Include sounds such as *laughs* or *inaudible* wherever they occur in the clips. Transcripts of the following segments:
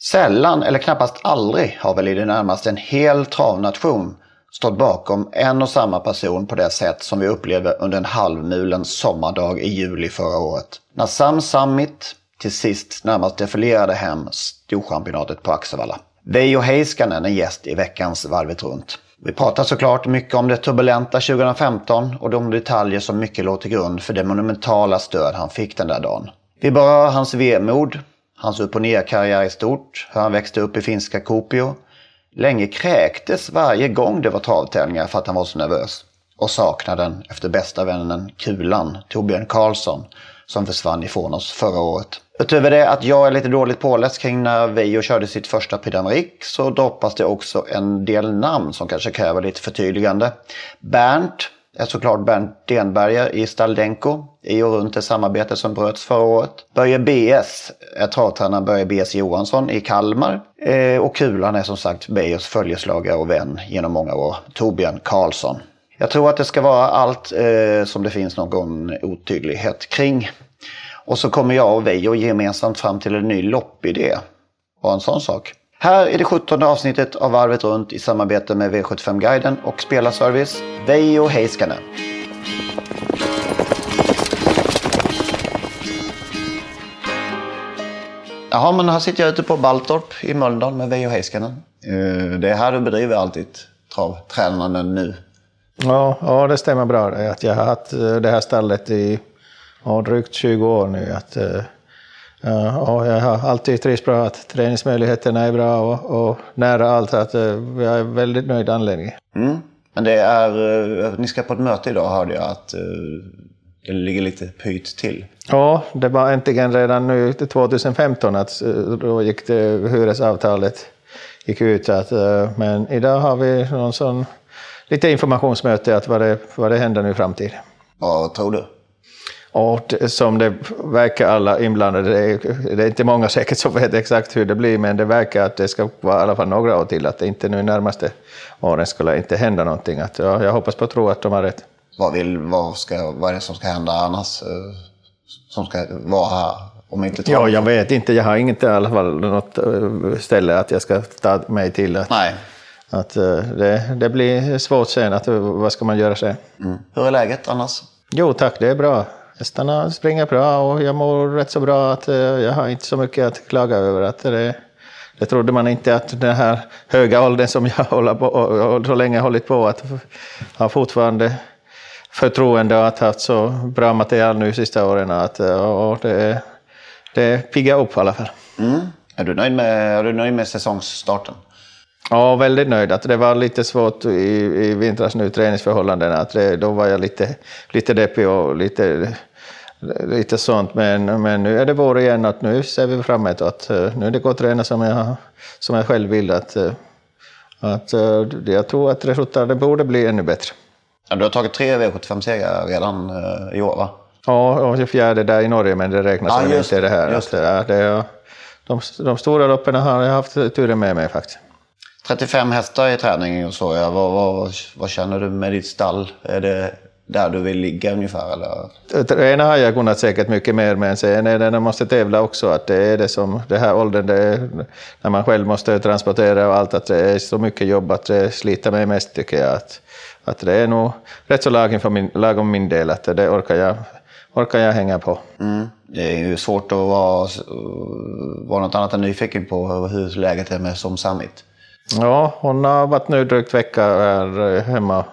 Sällan eller knappast aldrig har väl i det närmaste en hel travnation stått bakom en och samma person på det sätt som vi upplevde under en halvmulen sommardag i juli förra året. När Sam Summit till sist närmast defilerade hem Storchampionatet på Axevalla. Veijo Heiskanen är gäst i veckans Varvet runt. Vi pratar såklart mycket om det turbulenta 2015 och de detaljer som mycket låg till grund för det monumentala stöd han fick den där dagen. Vi berör hans vemod, hans upp och ner-karriär i stort, hur han växte upp i finska Kuopio, länge kräktes varje gång det var travtävlingar för att han var så nervös och saknaden efter bästa vännen Kulan, Torbjörn Karlsson, som försvann ifrån oss förra året. Utöver det att jag är lite dåligt påläst kring när Veijo körde sitt första Prix så droppas det också en del namn som kanske kräver lite förtydligande. Bernt är såklart Bernt Denberger i Staldenko i och runt det samarbete som bröts förra året. Börje BS är travtränaren Börje BS Johansson i Kalmar. Eh, och Kulan är som sagt Beijers följeslagare och vän genom många år, Torbjörn Karlsson. Jag tror att det ska vara allt eh, som det finns någon otydlighet kring. Och så kommer jag och Veijo gemensamt fram till en ny loppidé. Bara en sån sak. Här är det 17 avsnittet av Varvet runt i samarbete med V75-guiden och Spelarservice. Veijo Heiskanen. Jaha, men här sitter jag ute på Baltorp i Mölndal med Veijo Heiskanen. Eh, det är här du bedriver allt ditt travtränande nu. Ja, ja, det stämmer bra. Att jag har haft eh, det här stallet i ja, drygt 20 år nu. Att, eh, ja, jag har alltid trivts bra, att träningsmöjligheterna är bra och, och nära allt. Att, eh, jag är väldigt nöjd anledning. Mm. Men det är, ni ska på ett möte idag hörde jag att det ligger lite pyt till. Ja, det var äntligen redan nu 2015 att då gick det hyresavtalet gick ut. Att, men idag har vi någon sån lite informationsmöte att vad det, vad det händer nu i framtiden. Vad tror du? Och som det verkar alla inblandade, det är, det är, inte många säkert som vet exakt hur det blir, men det verkar att det ska vara i alla fall några år till, att det inte nu närmaste åren skulle inte hända någonting. Att, ja, jag hoppas på att tro att de har rätt. Vad, vill, vad, ska, vad är det som ska hända annars? Eh, som ska vara här? Om inte ja, jag vet inte. Jag har inte i alla fall något eh, ställe att jag ska ta mig till. Att, Nej. Att eh, det, det blir svårt sen. Att, vad ska man göra sen? Mm. Hur är läget annars? Jo tack, det är bra. Hästarna springer bra och jag mår rätt så bra. Att, eh, jag har inte så mycket att klaga över. Att det, det trodde man inte att den här höga åldern som jag håller på, så länge hållit på att ha fortfarande förtroende och att ha haft så bra material nu sista åren. Att, eh, och det, det piggar upp i alla fall. Mm. Är, du nöjd med, är du nöjd med säsongsstarten? Ja, väldigt nöjd. Att det var lite svårt i, i vintras nu, träningsförhållandena. Att det, då var jag lite, lite deppig och lite, lite sånt. Men, men nu är det vår igen, att nu ser vi framåt. Att, eh, nu är det går att träna som jag, som jag själv vill. Att, eh, att, eh, jag tror att resultatet borde bli ännu bättre. Ja, du har tagit tre V75-segrar redan i år, va? Ja, och fjärde där i Norge, men det räknas ja, inte det här. Just det. Det, de, de stora loppen har jag haft turen med mig faktiskt. 35 hästar i träning och så. Ja. Vad, vad, vad, känner du med ditt stall? Är det där du vill ligga ungefär? Eller? Träna har jag kunnat säkert mycket mer, men sen är det när man måste tävla också. Att det är det som, det här åldern, det är, när man själv måste transportera och allt, att det är så mycket jobb att det sliter mig mest tycker jag. Att, att det är nog rätt så lagom för min, lagom min del, att det orkar jag, orkar jag hänga på. Mm. Det är ju svårt att vara, vara något annat än nyfiken på hur läget är med Som Summit. Ja, hon har varit nu drygt vecka här hemma,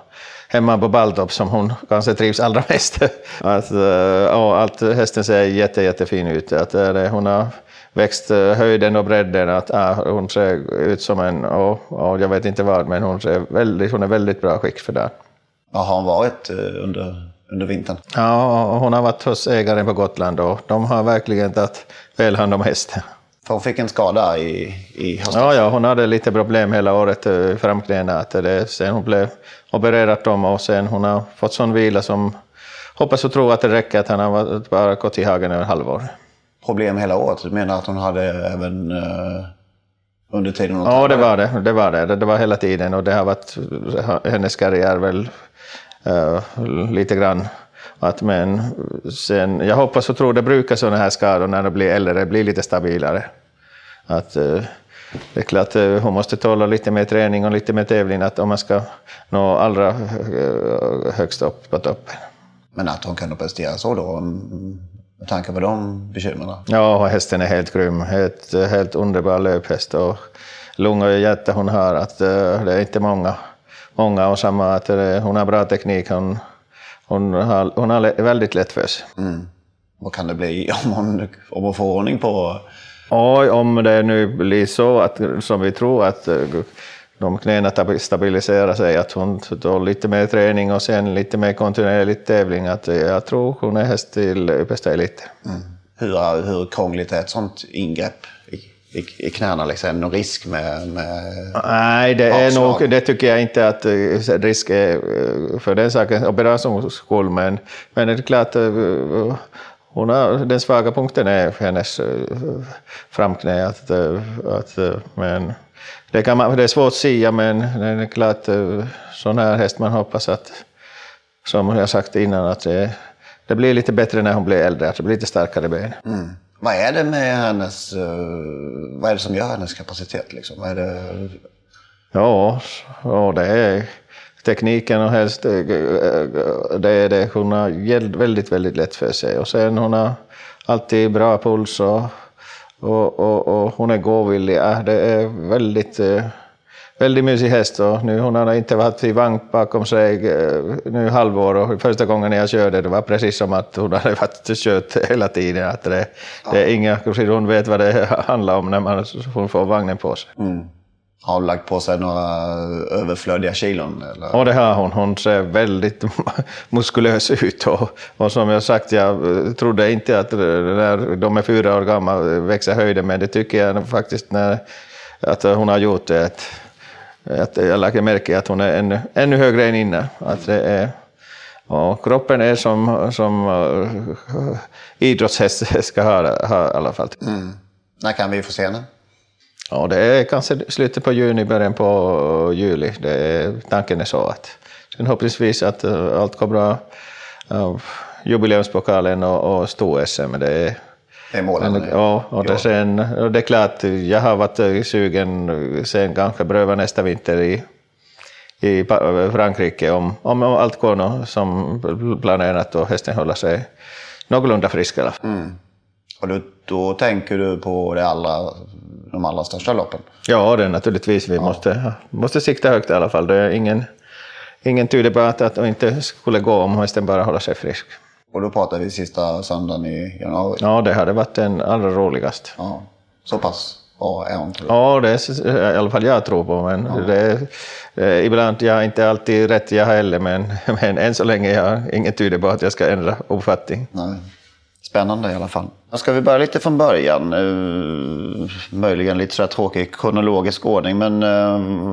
hemma på Baltorp som hon kanske trivs allra mest. *laughs* att, eh, ja, allt, hästen ser jätte, jättefin ut. Att, eh, hon har växt höjden och bredden. Att, ja, hon ser ut som en, och, och jag vet inte vad, men hon, ser väldigt, hon är väldigt bra skick för det. Vad har hon varit under under vintern. Ja, hon har varit hos ägaren på Gotland och de har verkligen tagit väl hand om hästen. För hon fick en skada i, i höstas. Ja, ja, hon hade lite problem hela året i eh, framknäna. Sen hon blev opererad dem och sen hon har fått sån vila som hoppas och tror att det räcker att han har bara gått i hagen över halvår. Problem hela året? Du menar att hon hade även uh, under tiden hon Ja, det var det. det var det. Det var hela tiden och det har varit hennes karriär väl uh, lite grann. Att, men sen, jag hoppas och tror det brukar sådana här skador när de blir äldre, blir lite stabilare. Att, uh, det är klart hon måste tåla lite mer träning och lite mer tävling att om man ska nå allra högst upp på toppen. Men att hon kunde prestera så då, med tanke på de bekymren? Ja, hästen är helt grym. Helt, helt underbar löphäst. Och lunga och hjärta hon har, att det är inte många. Många och samma, att hon har bra teknik. Hon, hon, har, hon har väldigt lätt för sig. Mm. Vad kan det bli om hon, om hon får ordning på... Oj, om det nu blir så att, som vi tror att uh, de knäna stabiliserar sig, att hon tar lite mer träning och sen lite mer kontinuerlig tävling. Att jag tror hon är häst till yppersta eliten. Mm. Hur, hur krångligt är ett sånt ingrepp i, i, knäna? Liksom? Är det någon risk med, med Nej, det, är nog, det tycker jag inte att eh, risk är eh, för den saken, operations skull. Men, men det är klart, eh, hon har, den svaga punkten är hennes framknä. Att, att, men, det, kan man, det är svårt att säga, men det är klart, sån här häst man hoppas att, som jag sagt innan, att det, det blir lite bättre när hon blir äldre, att det blir lite starkare ben. Mm. Vad är det med hennes, eh, vad är det som gör hennes kapacitet liksom? Vad är det? Ja, ja, det är tekniken och helst, eh, eh, det är det. Hon har väldigt, väldigt lätt för sig och sen hon har alltid bra puls och och, och, och hon är gåvillig. Äh, det är väldigt, eh, väldigt mysig häst. Och nu, hon har inte varit i vagn bakom sig eh, nu halvår och första gången jag körde det var precis som att hon hade varit kört hela tiden. Att det, det är inga, hon vet vad det *laughs* handlar om när man, hon får vagnen på sig. Mm. Har hon lagt på sig några överflödiga kilon? Eller? Ja, det har hon. Hon ser väldigt *laughs* muskulös ut. Och, och som jag sagt, jag trodde inte att när de är fyra år gamla växer höjden, men det tycker jag faktiskt när, att hon har gjort det. Att, jag lägger märke att hon är ännu, ännu högre än innan. Att det är, och kroppen är som, som uh, idrottshäst ska ha, ha i alla fall. Mm. När kan vi få se henne? Ja, det är kanske slutet på juni, början på juli. Det är, tanken är så att sen hoppas att uh, allt går bra. Uh, jubileumspokalen och, och sto-SM, det är det är målen? Ja, och det, sen, och det är klart, jag har varit sugen sen kanske pröva nästa vinter i, i Frankrike om, om allt går som planerat och hästen håller sig någorlunda frisk. Mm. Och då, då tänker du på det allra de allra största loppen. Ja, det är naturligtvis. Vi ja. måste, måste sikta högt i alla fall. Det är ingen, ingen tyder på att, att det inte skulle gå om hästen bara håller sig frisk. Och då pratar vi sista söndagen i januari? Ja, det hade varit den allra roligast. Ja. Så pass bra är hon? Ja, det är i alla fall jag tror på. Men ja. det, är, ibland, jag har inte alltid rätt jag heller, men, *laughs* men än så länge jag ingen tyder på att jag ska ändra uppfattning. Nej. Spännande i alla fall. Ska vi börja lite från början. Uh, möjligen lite sådär tråkig kronologisk ordning, men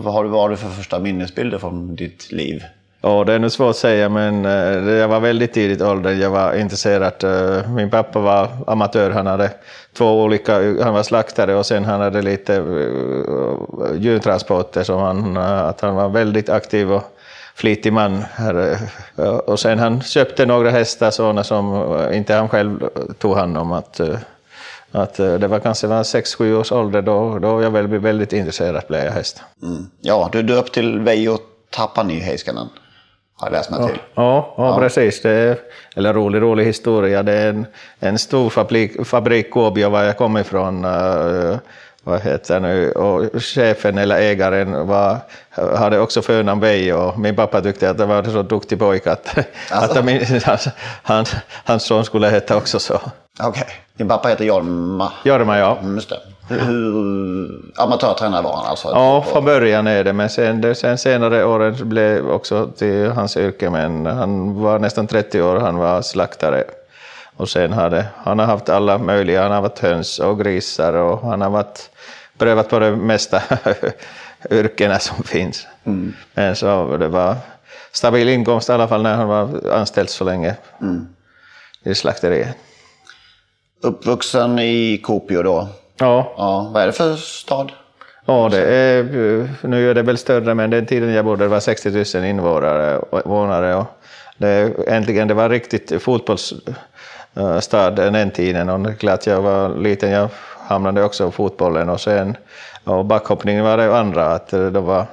vad har du varit för första minnesbilder från ditt liv? Ja, det är nog svårt att säga, men eh, jag var väldigt tidigt ålder. Jag var intresserad. Eh, min pappa var amatör. Han hade två olika, han var slaktare och sen han hade lite eh, djurtransporter. Så han, att han var väldigt aktiv och flitig man. Här. Och sen han köpte några hästar sådana som inte han själv tog hand om. Att, att det var kanske var 6-7 års ålder då, då jag väl blev väldigt intresserad blev jag häst. Mm. Ja, du döpt till Veijo Tapani Heiskanen. Har jag läst mig till. Ja, ja, ja, precis. Det är en rolig, rolig historia. Det är en, en stor fabrik, fabrik Kåbio, var jag kommer ifrån. Uh, vad heter nu, och chefen eller ägaren var, hade också förnamn Veijo och min pappa tyckte att det var så duktig pojke att, alltså. att min, hans, hans, hans son skulle heta också så. Okej, okay. din pappa heter Jorma? Jorma, ja. Mm, just det. Hur amatörtränare var han alltså? Ja, från början är det, men sen, sen senare åren blev också till hans yrke. Men han var nästan 30 år, han var slaktare. Och sen hade han har haft alla möjliga, han har varit höns och grisar och han har varit, prövat på det mesta *laughs* yrkena som finns. Mm. Men så det var stabil inkomst i alla fall när han var anställd så länge mm. i slakteriet. Uppvuxen i Kuopio då? Ja. ja. Vad är det för stad? Ja, det är, nu är det väl större, men den tiden jag bodde det var 60 000 invånare. Och det, äntligen, det var riktigt fotbollsstad den tiden. Och klart, jag var liten, jag hamnade också i fotbollen. Och sen och backhoppning var det andra, att det var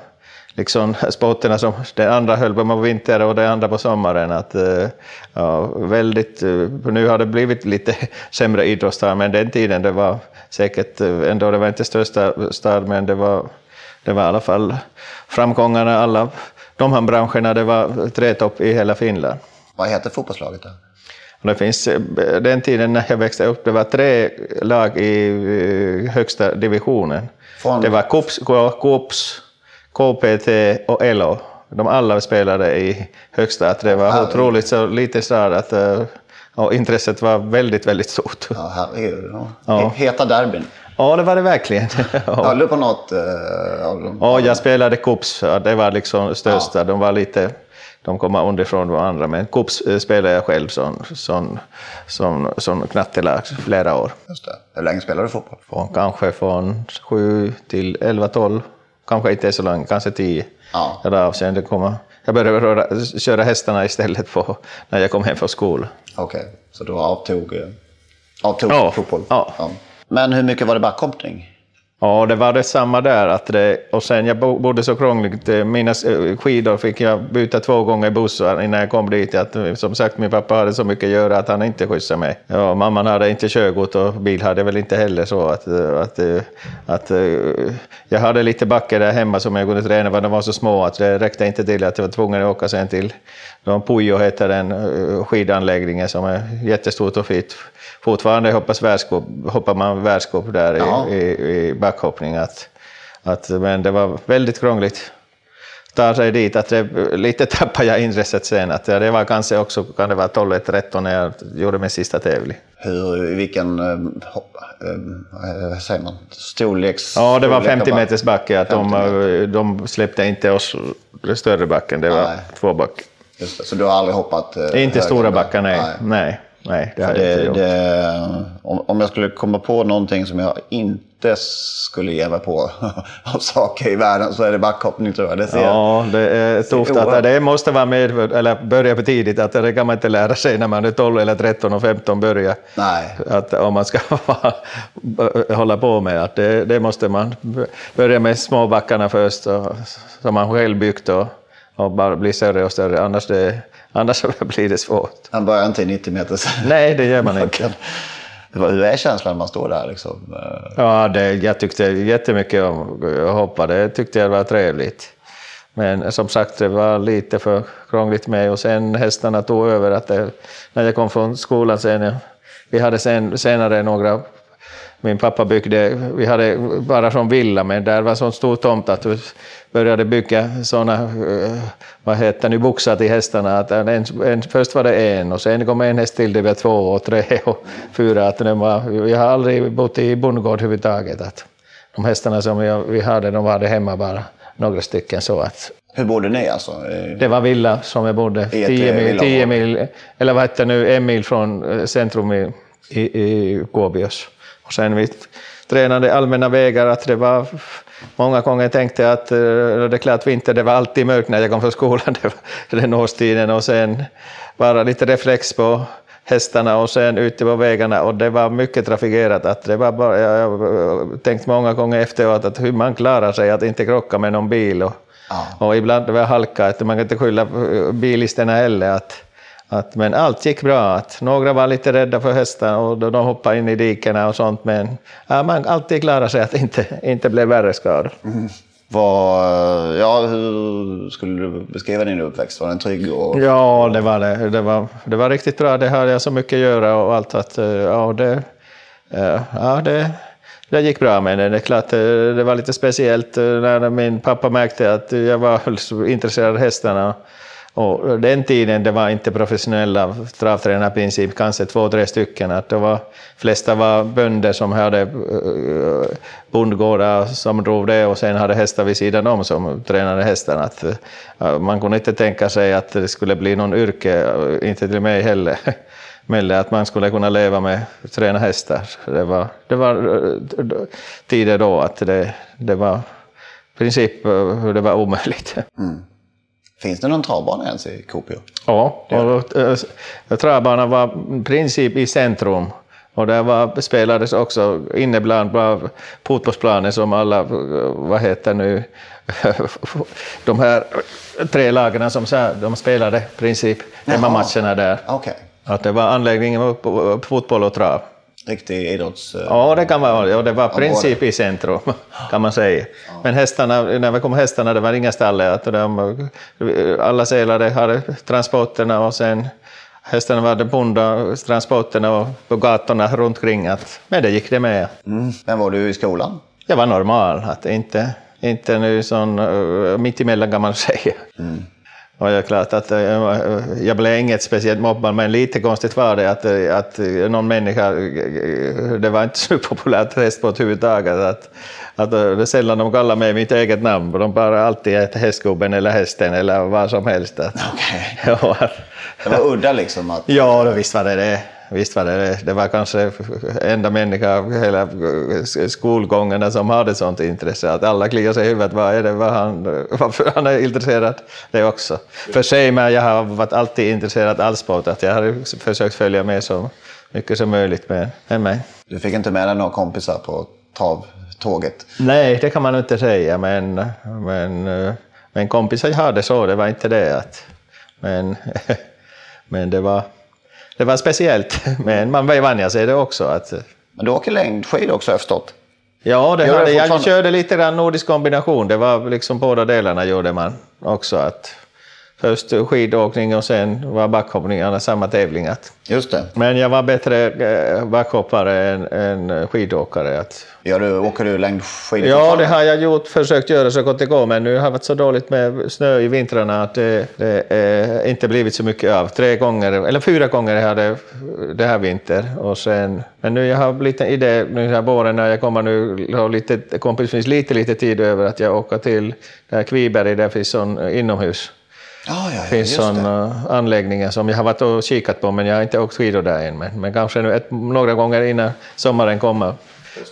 liksom sporterna som den andra höll på med vinter och det andra på sommaren. Att, eh, ja, väldigt, eh, nu har det blivit lite *laughs* sämre idrottsstad, men den tiden det var säkert eh, ändå, det var inte största stad, men det var, det var i alla fall framgångarna, alla de här branscherna, det var trätopp i hela Finland. Vad heter fotbollslaget då? Det finns, den tiden när jag växte upp, det var tre lag i högsta divisionen. Från... Det var Kops, Kops KPT och LO. De alla spelade i högsta. Att det var otroligt så lite stad att eh, och intresset var väldigt, väldigt stort. Ja, herregud. Ja. Heta derbyn. Ja, det var det verkligen. *laughs* Höll du på något uh, av dem? Ja, jag spelade Kups. Det var liksom största. Ja. De var lite... De kom underifrån varandra, men Kups eh, spelade jag själv som, som, som, som knattelag flera år. Just det. Hur länge spelade du fotboll? Från, kanske från 7 till 11, 12 kanske inte är så lång, kanske tio. Ja. Det avseende kommer. Jag började röra, köra hästarna istället på, när jag kom hem från skolan. Okej, okay. så då avtog, eh, avtog ja. fotboll? Ja. ja. Men hur mycket var det backhoppning? Ja, det var detsamma där. Att det, och sen jag bodde så krångligt. Eh, mina eh, skidor fick jag byta två gånger bussar innan jag kom dit. Att, eh, som sagt, min pappa hade så mycket att göra att han inte skjutsade mig. Ja, mamman hade inte körkort och bil hade väl inte heller så. Att, att, att, jag hade lite backar där hemma som jag kunde träna, men de var så små att det räckte inte till att jag var tvungen att åka sen till Pujo heter den skidanläggningen som är jättestort och fint fortfarande hoppas världscup, hoppar man världscup där ja. i, i, i backhoppning. Att, att, men det var väldigt krångligt ta sig dit. Att det, lite tappade jag intresset sen. Att det var kanske också kan det vara 12-13 när jag gjorde min sista tävling. Hur, vilken eh, eh, säger man, storleks... Ja, det var 50 meters backe. Att 50 de, de släppte inte oss större backen, det var nej. två back. Så du har aldrig hoppat? Eh, inte stora backar, nej. nej. nej. Nej, det har det, jag inte. Det, om, om jag skulle komma på någonting som jag inte skulle ge mig på *laughs* av saker i världen så är det backhoppning tror jag. Det ser, ja, det är tufft. Att det måste vara med, eller börja för tidigt. Att det kan man inte lära sig när man är 12 eller 13 och 15 börja. Nej. Att om man ska *laughs* hålla på med. Att det, det måste man börja med småbackarna först, och, som man själv byggt. Och, och bara bli större och större. Annars, det, annars *laughs* blir det svårt. Han börjar inte i 90 meters. Nej, det gör man inte. *laughs* Hur är känslan när man står där? Liksom? Ja, det, jag tyckte jättemycket om att hoppa. Det tyckte jag var trevligt. Men som sagt, det var lite för krångligt med och sen hästarna tog över. Att det, när jag kom från skolan sen, vi hade sen, senare några min pappa byggde, vi hade bara från villa, men där var så stor tomt att vi började bygga sådana, eh, vad heter det, boxar till hästarna. Att en, en, först var det en och sen kom en häst till, det var två och tre *laughs* och fyra. Att det var, vi har aldrig bott i bondgård överhuvudtaget. Att de hästarna som jag, vi hade, de var hemma bara, några stycken. så att hur bodde ni alltså? Det var villa som jag bodde, tio mil, tio mil, eller vad heter det nu, en mil från eh, centrum i, i, i Kåbios. Och sen vi tränade allmänna vägar, att det var Många gånger tänkte jag att eh, det är klart vinter, det var alltid mörkt när jag kom från skolan, *laughs* det var den årstiden. Och sen bara lite reflex på hästarna och sen ute på vägarna och det var mycket trafikerat. Att det var bara, jag har tänkt många gånger efteråt att hur man klarar sig att inte krocka med någon bil. Och, ja. och ibland det var halka, att man kan inte skylla bilisterna heller. Att, att, men allt gick bra. Att några var lite rädda för hästar och de hoppade in i dikena och sånt. Men ja, man alltid klarade sig att inte, inte blev värre skador. Mm. Var, ja, hur skulle du beskriva din uppväxt? Var den trygg? Och... Ja, det var det. Det var, det var riktigt bra. Det hade jag så mycket att göra och allt. Att, ja, det, ja, det, det gick bra med det. Det är klart, eh, det var lite speciellt eh, när min pappa märkte att jag var *laughs* intresserad av hästarna. Och den tiden det var inte professionella travtränare i princip, kanske två, tre stycken. Att det var, flesta var bönder som hade uh, bondgårdar som drog det och sen hade hästar vid sidan om som tränade hästarna. Att, uh, man kunde inte tänka sig att det skulle bli någon yrke, eh, inte till mig heller. *laughs* Men att man skulle kunna leva med att träna hästar. Det var, det var tider då att det, det var i princip det var omöjligt. Mm. Finns det någon travbana ens i Kuopio? Ja, och, äh, travbanan var i princip i centrum. Och där var, spelades också innebland på fotbollsplanen som alla, vad heter nu, *laughs* de här tre lagen som de spelade i princip hemmamatcherna där. Okay. Att det var anläggningen på fotboll och trav riktig idrotts... Ja, det kan vara. Ja, det var princip i centrum, *laughs* kan man säga. Men hästarna, när vi kom hästarna, det var inga stall. De, alla selare hade transporterna och sen hästarna var bunda transporterna och på gatorna runt omkring. men det gick det med. Mm. Men var du i skolan? Jag var normal, att inte, inte nu sån mitt emellan kan man *laughs* säga. Mm. Och är klart att eh, jag blev inget speciellt mobbad, men lite konstigt var det att, eh, att någon människa, eh, det var inte *laughs* så populärt hästsport överhuvudtaget, att, att det är sällan de kallar mig mitt eget namn, de bara alltid heter hästgubben eller hästen eller vad som helst. Att, okay. *laughs* ja, det var udda liksom? Att... Ja, visst var det det. Visst var det det. var kanske enda människa hela skolgången som hade sånt intresse. Att alla kliar sig i huvudet. Vad är det, vad han, varför han är intresserad? Det också. För sig, men jag har varit alltid intresserad av sport. Att jag har försökt följa med så mycket som möjligt med, med mig. Du fick inte med dig några kompisar på travtåget? Nej, det kan man inte säga. Men, men, men kompisar jag hade så, det var inte det. Att, men, *laughs* men det var det var speciellt, *laughs* men man vanja sig det också. Att... Men du åker längdskidor också har jag förstått? Ja, det hade, jag körde lite grann nordisk kombination. Det var liksom båda delarna gjorde man också. Att Först skidåkning och sen var backhoppningarna samma tävling. Just det. Men jag var bättre eh, backhoppare än, än skidåkare. Att... Ja, du, åker du längdskidor? Ja, det har jag gjort, försökt göra så gott det går. Men nu har det varit så dåligt med snö i vintrarna att det, det eh, inte blivit så mycket av. Tre gånger, eller fyra gånger har det, det här vinter. Och sen, men nu jag har blivit en idé nu här våren när jag kommer nu, har lite, kompis lite, lite tid över att jag åker till Kviberg, där finns sån inomhus Ja, ja, finns sådana anläggningar som jag har varit och kikat på, men jag har inte åkt skidor där än. Men, men kanske nu ett, några gånger innan sommaren kommer.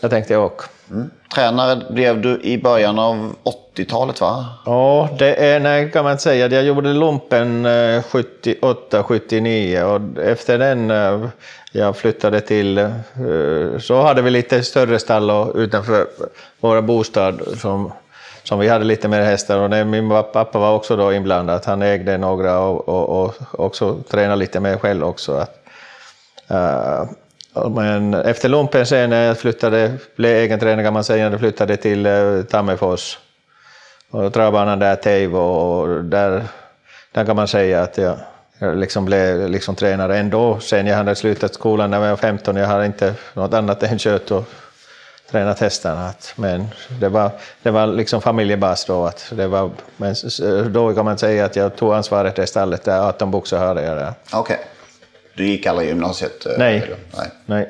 Jag tänkte jag åka. Mm. Tränare blev du i början av 80-talet va? Ja, det är, nej, kan man säga. Jag gjorde lumpen 78-79 och efter den eh, jag flyttade till, eh, så hade vi lite större stall utanför våra bostad som som vi hade lite mer hästar och min pappa var också då inblandad. Han ägde några och, och, och också tränade lite mer själv också. Att, uh, men efter lumpen sen när jag flyttade, blev egen tränare kan man säga, när jag flyttade till uh, Tammerfors och travbanan där Teivo och där, där kan man säga att jag, jag liksom blev liksom tränare ändå sen jag hade slutat skolan när jag var 15. Jag hade inte något annat än kött och tränat hästarna. Men det var, det var liksom familjebas då. Att det var, men då kan man säga att jag tog ansvaret i stallet där 18 boxar hade jag där. Okej. Okay. Du gick aldrig gymnasiet? Eh, Nej. Nej. Nej.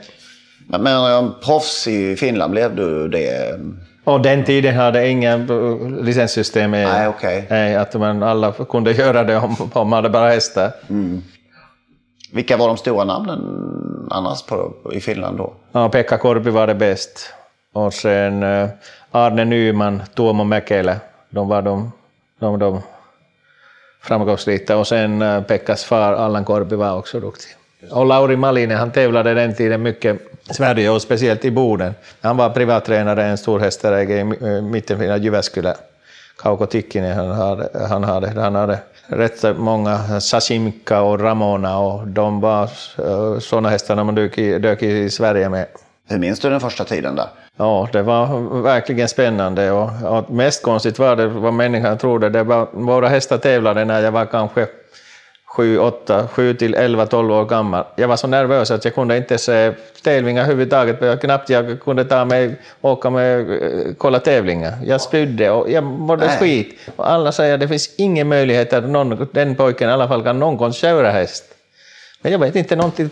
Men, men proffs i Finland, blev du det? Och den tiden hade inga licenssystem. Nej, okay. Nej, att man alla kunde göra det om, om man hade bara hästar. Mm. Vilka var de stora namnen annars på, i Finland då? Ja, Pekka Korpi var det bäst. Och sen eh, Arne Nyman, Tuomo Mäkelä, de var de, de, de framgångsrika. Och sen eh, Pekkas far Allan Korpi var också duktig. Och Lauri Malinen, han tävlade den tiden mycket i Sverige och speciellt i Boden. Han var privattränare, en stor hästägare i mittenfinalen, eh, mitten av Jyväskylä. Kauko Tikkinen han hade, han hade, han hade rätt många, Sasimka och Ramona och de var sådana hästar man dök i, dök i Sverige med. Hur minns du den första tiden där? Ja, det var verkligen spännande och, och mest konstigt var det vad människan trodde. Det var, våra hästar tävlade när jag var kanske 7, 8, 7 till 11, 12 år gammal. Jag var så nervös att jag kunde inte se tävlingar överhuvudtaget. Jag knappt jag kunde ta mig, åka med, eh, kolla tävlingar. Jag spydde och jag mådde Nej. skit. Och alla säger att det finns ingen möjlighet att någon, den pojken i alla fall kan någon köra häst. Men jag vet inte någonting.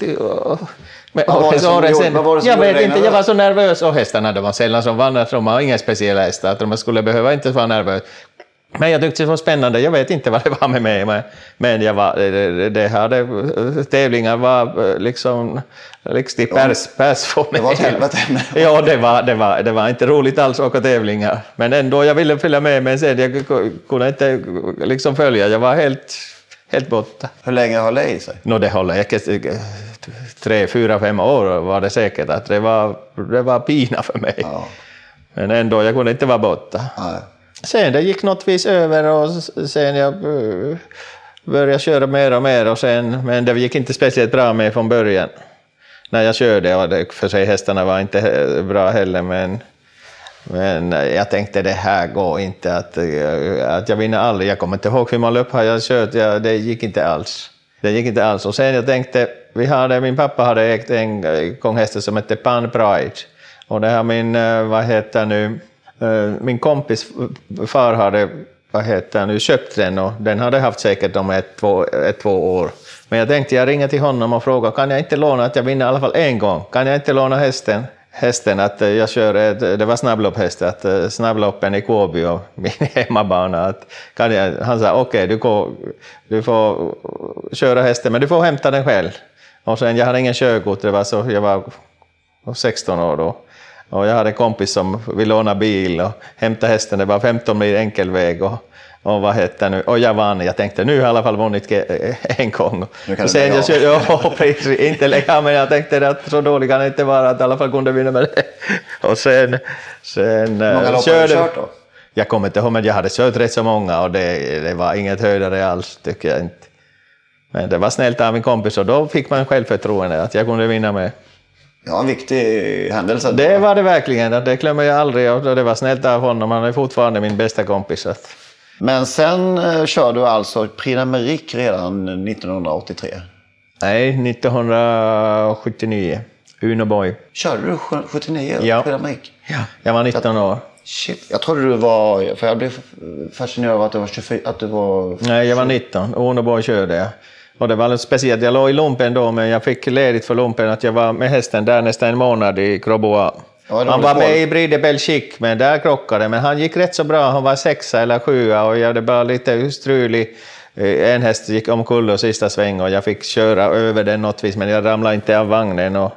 Men Vad var det som gjorde- sen- vad var det som jag vet inte, jag var så nervös och hästarna de var sällan som vandrade, de har inga speciella hästar, att de skulle behöva inte vara nervösa. Men jag tyckte det var spännande, jag vet inte vad det var med mig, men, men jag var, det, det hade, tävlingar var eh, liksom riktigt pers, pers för mig. Det var ett helvete. *laughs* Ja, det var, det, var, det var inte roligt alls att åka tävlingar. Men ändå, jag ville följa med, men sen jag kunde inte liksom följa, jag var helt, helt borta. Hur länge höll det i sig? Nå, det håller jag tre, fyra, fem år var det säkert. Att det, var, det var pina för mig. Ja. Men ändå, jag kunde inte vara borta. Nej. Sen det gick något vis över och sen jag eh, började köra mer och mer. Och sen, men det gick inte speciellt bra med från början. När jag körde, och det, för sig hästarna var inte bra heller, men, men jag tänkte det här går inte, att, eh, att jag vinner aldrig. Jag kommer inte ihåg hur många lopp har jag kört, ja, det gick inte alls. Det gick inte alls. Och sen jag tänkte, vi hade, min pappa hade ägt en eh, gång som hette Pan Pride. Och det har min, eh, vad heter nu, eh, min kompis far hade, vad heter nu, köpt den och den hade haft säkert om ett, två, ett, två år. Men jag tänkte jag ringer till honom och frågar, kan jag inte låna att jag vinner i alla fall en gång? Kan jag inte låna hästen? Hästen, att jag kör, det var snabblopphäst, att snabbloppen i Kåby och *laughs* min hemmabana. Att kan jag, han sa okej, du, går- du får köra hästen, men du får hämta den själv. Och sen, jag hade ingen körkort, det var så, jag var 16 år då. Och jag hade en kompis som ville låna bil och hämta hästen, det var 15 mil enkel väg. Och, och vad hette nu? Och jag vann. Jag tänkte nu har jag i alla fall vunnit *laughs* en gång. Nu kan Och sen jag körde, ja, *laughs* precis, inte lägga men jag tänkte att så dålig kan det inte vara att i alla fall kunde vinna med det. *laughs* Och sen, sen Hur många eh, lopp har du kört då? Jag kommer inte ihåg, men jag hade kört rätt så många och det, det var inget höjdare alls, tycker jag inte. Men det var snällt av min kompis och då fick man självförtroende att jag kunde vinna med. Ja, en viktig händelse. Det var det verkligen, det glömmer jag aldrig och det var snällt av honom. Han är fortfarande min bästa kompis. Men sen eh, kör du alltså Prix d'Amérique redan 1983. nej, 1979. Uno Boy. Körde du sju- 79 Ja. Prix d'Amérique? Ja. Jag var 19 år. Shit, jag trodde du var... För jag blev fascinerad av att du var 24... Att du var... Nej, jag var 19. Uno Boy körde jag. Och det var lite speciellt. Jag låg i lumpen då, men jag fick ledigt för lumpen att jag var med hästen där nästan en månad i Crobois. Ja, han var med i Bride Belgique, men där krockade Men han gick rätt så bra. Han var sexa eller sjua och jag hade bara lite strulig. Eh, En häst gick omkull och sista sväng och jag fick köra över den något vis, men jag ramlade inte av vagnen. Och,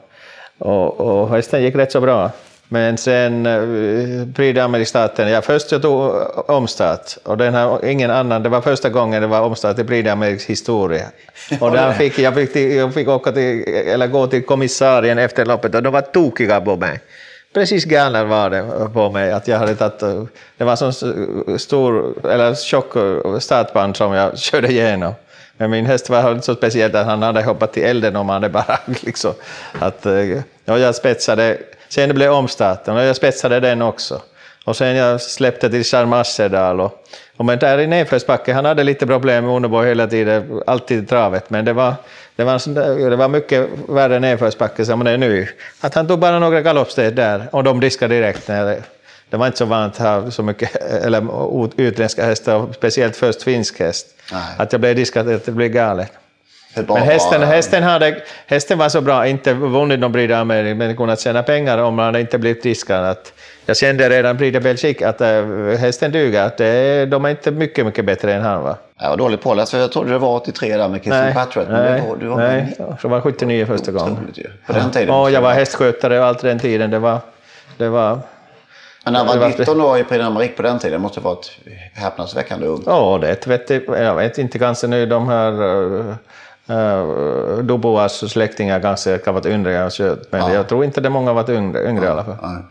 och, och hästen gick rätt så bra. Men sen uh, Prix d'Amérique-starten, ja, först jag tog eh, omstart och den har ingen annan, det var första gången det var omstart i Prix historia. *laughs* Och där fick, jag, fick jag fick åka till, eller gå till kommissarien efter loppet och de var tokiga på mig. Precis galna var det på mig att jag hade tagit, eh, det var sån stor, eller tjock eh, startband som jag *laughs* körde igenom. Men min häst var inte så speciellt att han hade hoppat till elden om han hade bara *laughs* liksom att, eh, och jag spetsade, sen det blev omstarten och jag spetsade den också. Och sen jag släppte till Charmassedal och, och men där i nedförsbacke, han hade lite problem med Unoborg hela tiden, alltid i travet, men det var, det var, där, det var mycket värre nedförsbacke som det är nu. Att han tog bara några galoppsteg där och de diskade direkt. När det, var inte så vanligt att ha så mycket eller, utländska hästar, speciellt först finsk häst. Nej. Att jag blev diskad, att det blev galet. Men hästen, hästen, hade, hästen var så bra, inte vunnit någon Prix d'Amérique, men kunnat tjäna pengar om han inte blivit diskad. Att jag kände redan Prix de Belgique att äh, hästen duger, att det, de är inte mycket, mycket bättre än han var. Jag var dåligt påläst för jag trodde det var 83 där med Kirsten Patrick. Nej, var, du var nej, det var 79 första gången. På den tiden. Ja, jag var hästskötare och allt den tiden. Det var, det var, Men när han var var- 19 år i Prix d'Amérique på den tiden måste ha varit häpnadsväckande ung. ja, det vet jag, jag vet inte, kanske nu de här uh, uh, Dubois släktingar kanske kan vara yngre men Ja. jag tror inte det många varit yngre, yngre i alla fall. Nej.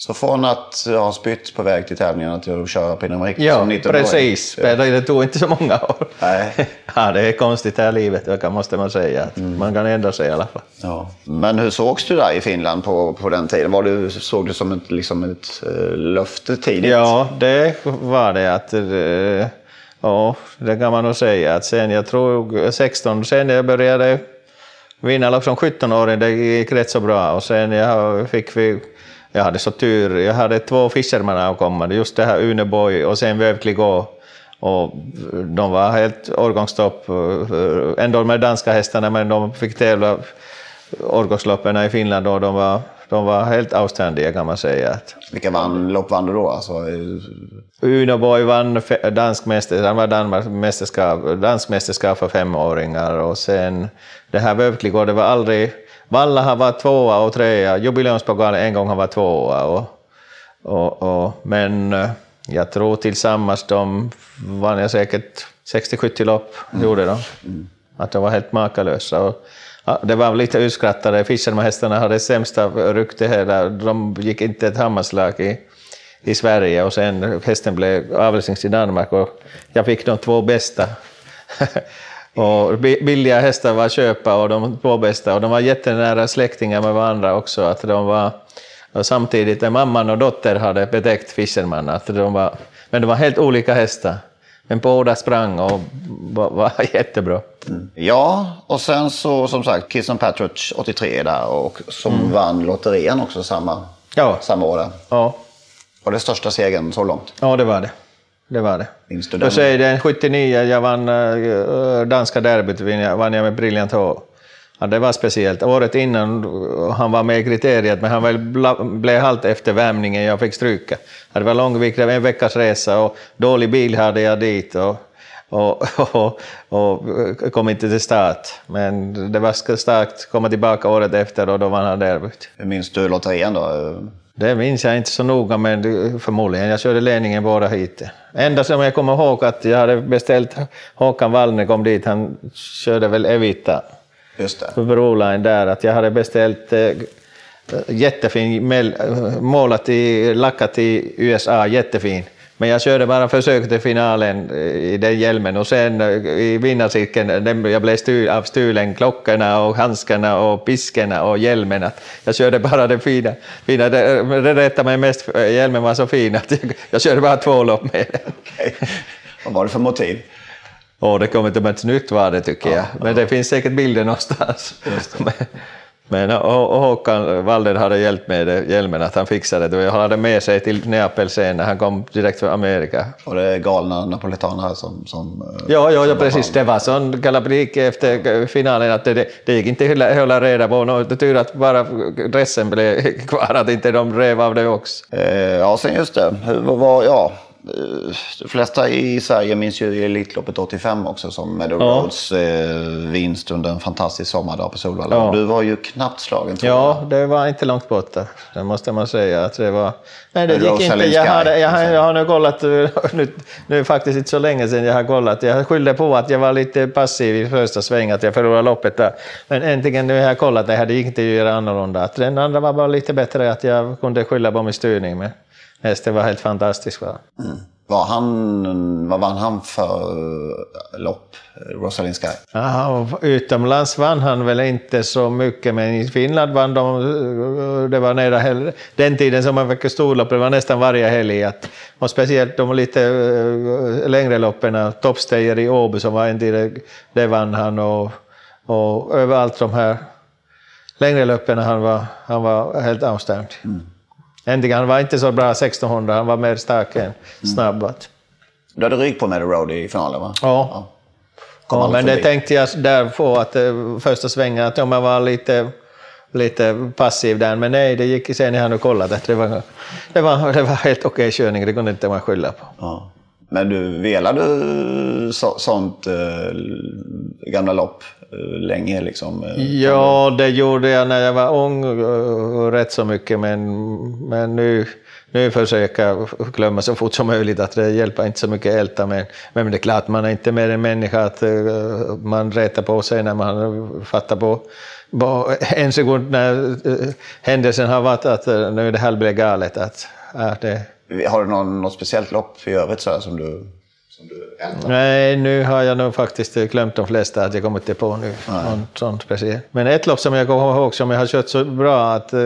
Så från att ha spytt på väg till tävlingen till att köra d'Amérique Ja, som 19 precis. Men det tog inte så många år. Nej. *laughs* Ja, det är konstigt det här livet, måste man säga. Mm. Man kan ändra sig i alla fall. Ja. Men hur sågs du där i Finland på, på den tiden? Var du, såg du som ett, liksom ett uh, löfte tidigt? Ja, det var det. att eh, Ja, det kan man nog säga. Att sen jag tror 16, sen jag började vinna lopp som 17-åring, det gick rätt så bra. Och sen jag fick vi, jag hade så tur, jag hade två Fischerman-avkommande, just det här Uneboy och sen Vövkligå. Och de var helt årgångstopp, eh, ändå med danska hästarna, men de fick tävla årgångsloppen i Finland och de var de var helt outständiga kan man säga. Vilka vann, lopp vann du då? Alltså, Unoboy vann dansk mästerskap, han var dansk mästerskap för femåringar och sen det här Vövkligård, det var aldrig... Valla har varit tvåa och trea, jubileumspokalen en gång har varit tvåa. Och, och, och, men eh, jag tror tillsammans de vann jag säkert 60-70 lopp, mm. gjorde de. Mm. Att de var helt makalösa. Och, Ja, det var lite utskrattade. Fischermahästarna hade sämsta rykte här. De gick inte ett hammarslag i, i Sverige och sen hästen blev avlösnings i Danmark och jag fick de två bästa. *laughs* och billiga hästar var att köpa och de två bästa och de var jättenära släktingar med varandra också. Att de var, och samtidigt, mamman och dotter hade betäckt Fischerman, att de var, men de var helt olika hästar. Men båda sprang och var, var *laughs* jättebra. Mm. Ja, och sen så som sagt Kiss and Patridge 83 där och som mm. vann lotterian också samma, ja. samma år. Där. Ja. Var det största segern så långt? Ja, det var det. Det var det. Minns du den? Jag säger den 79, jag vann uh, danska derbyt, vann jag med Brilliant H. Ja, det var speciellt. Året innan han var med i kriteriet, men han väl blev halt efter värmningen, jag fick stryka. Det var långvikt, en veckas resa och dålig bil hade jag dit. Och, och, *laughs* och, och, kom inte till start. Men det var starkt att komma tillbaka året efter och då vann han derbyt. Hur minns du lotterian då? Det minns jag inte så noga, men förmodligen. Jag körde ledningen båda hit. Enda som jag kommer ihåg att jag hade beställt Håkan Wallner kom dit, han körde väl Evita Just det. För Broline där, att jag hade beställt eh, jättefin, målat i, lackat i USA, jättefin. Men jag körde bara försök till finalen i den hjälmen och sen eh, i vinnarcirkeln, jag blev stu, avstulen klockorna och handskarna och piskorna och hjälmen. Jag körde bara det fina. fina det, det rättade mig mest, hjälmen var så fin att jag, jag körde bara två lopp med den. Vad var det för motiv? Och det kommer inte med ett nytt var det tycker ja, jag. Men ja. det finns säkert bilder någonstans. *laughs* Men och Håkan Walder hade hjälpt med det, hjälmen, att han fixade det. Jag hade med sig till Neapel sen när han kom direkt från Amerika. Och det är galna napolitanare som... som eh, ja, ja, ja precis. Det var sån kalabrik efter finalen att det, det gick inte att hålla reda på. Det tur att bara dressen blev kvar, att inte de rev av det också. Eh, ja, sen just det. Var, ja, Eh, de flesta i Sverige minns ju Elitloppet 85 också som Meadow ja. Roads eh, vinst under en fantastisk sommardag på Solvalla. Ja. Du var ju knappt slagen tror Ja, det var inte långt borta. Det måste man säga. Att det var... Nej, det gick inte. Jag, hade, jag, har, jag har nu kollat, *laughs* nu, nu är faktiskt inte så länge sedan jag har kollat. Jag skyllde på att jag var lite passiv i första svängen, att jag förlorade loppet där. Men äntligen nu har jag kollat det här, det gick inte att göra annorlunda. Att den andra var bara lite bättre, att jag kunde skylla på min styrning. Men... Hästen var helt fantastisk. Va? Mm. Var han, vad vann han för eh, lopp, Rosalind Sky? Aha, utomlands vann han väl inte så mycket, men i Finland vann de... Eh, det var nära den tiden som man fick storlopp, det var nästan varje helg. Att, och speciellt de lite uh, längre loppen, Topstayer i Åby som var en tid, det vann han. Och, och överallt de här längre loppen han var, han var helt outstanding. Mm. Äntligen, han var inte så bra 1600, han var mer stark än snabb. Mm. Du hade rygg på med Road i finalen va? Ja. ja. ja men det tänkte jag där på att uh, första svängen, att om jag var lite, lite passiv där, men nej, det gick sen jag hade kollat att det var, det var, det var helt okej körning, det kunde inte man skylla på. Ja. Men du, velade du så, sånt eh, gamla lopp eh, länge? Liksom, eh, ja, det gjorde jag när jag var ung rätt så mycket, men, men nu, nu försöker jag glömma så fort som möjligt att det hjälper inte så mycket att älta. Men, men det är klart, man är inte mer än människa, att man rätar på sig när man fattar på en sekund när händelsen har varit att nu det här blir galet. Att, att det, har du någon, något speciellt lopp i övrigt så som du Som du? Nej, nu har jag nog faktiskt glömt de flesta att jag kommer inte på nu. Något sånt speciellt. Men ett lopp som jag kommer ihåg som jag har kört så bra att, eh,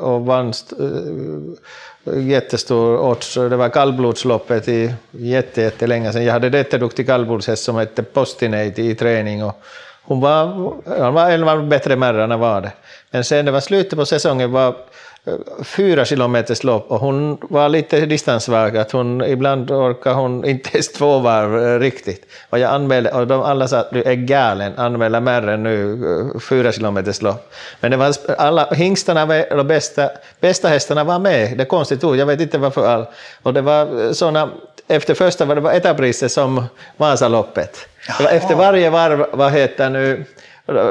och vann uh, jättestor odds, det var kallblodsloppet i jätte, jättelänge sedan. Jag hade en jätteduktig kallblodshäst som hette Postinate i träning. Och hon var, hon var en av de bättre märrarna var det. Men sen det var slutet på säsongen var fyra kilometers lopp och hon var lite distanssvag, att hon ibland orkar hon inte ens två varv eh, riktigt. Och jag anmälde, och de alla sa att du är galen, anmäla Märren nu, eh, fyra kilometers lopp. Men det var alla, hingstarna var de bästa, bästa hästarna var med, det är konstigt ord, jag vet inte varför. All. Och det var eh, såna, efter första var det var etapppriser som Vasaloppet. Efter varje varv, vad heter nu,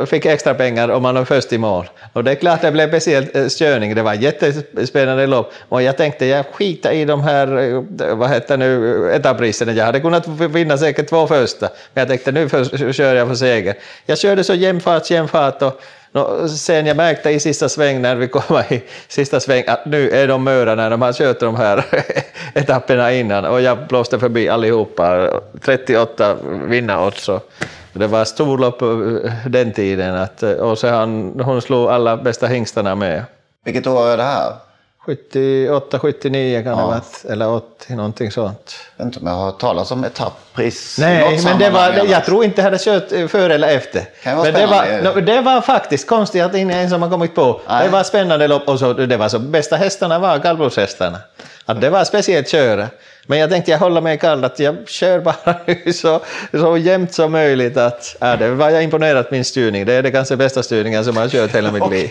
fick extra pengar om man var först i mål. Och det är klart det blev speciellt eh, störning. det var jättespännande lopp. Och jag tänkte, jag skiter i de här, eh, vad heter nu, eh, etappriserna. Jag hade kunnat vinna säkert två första, men jag tänkte nu för, *laughs* kör jag för seger. Jag körde så jämn fart, jämn fart och sen jag märkte i sista sväng när vi kom i *laughs* sista sväng att nu är de möra när de har kört de här *laughs* etapperna innan och jag blåste förbi allihopa. 38 vinnarodds. Det var storlopp den tiden att, och så han, hon slog alla bästa hingstarna med. Vilket år är det här? 78, 79 kan ja. det ha varit, eller 80, någonting sånt. Jag vet inte om jag har talas om etappris. Nej, men det var, jag tror inte jag hade kört före eller efter. Kan men det, var, det var faktiskt konstigt att ingen som har kommit på. Nej. Det var spännande lopp och så, det var så, bästa hästarna var kallblodshästarna. Att det var speciellt köra. Men jag tänkte jag håller mig kall, att jag kör bara nu *laughs* så, så jämnt som möjligt. Att, ja, det var jag imponerad min styrning. Det är det kanske bästa styrningen som jag har kört hela mitt *laughs* liv.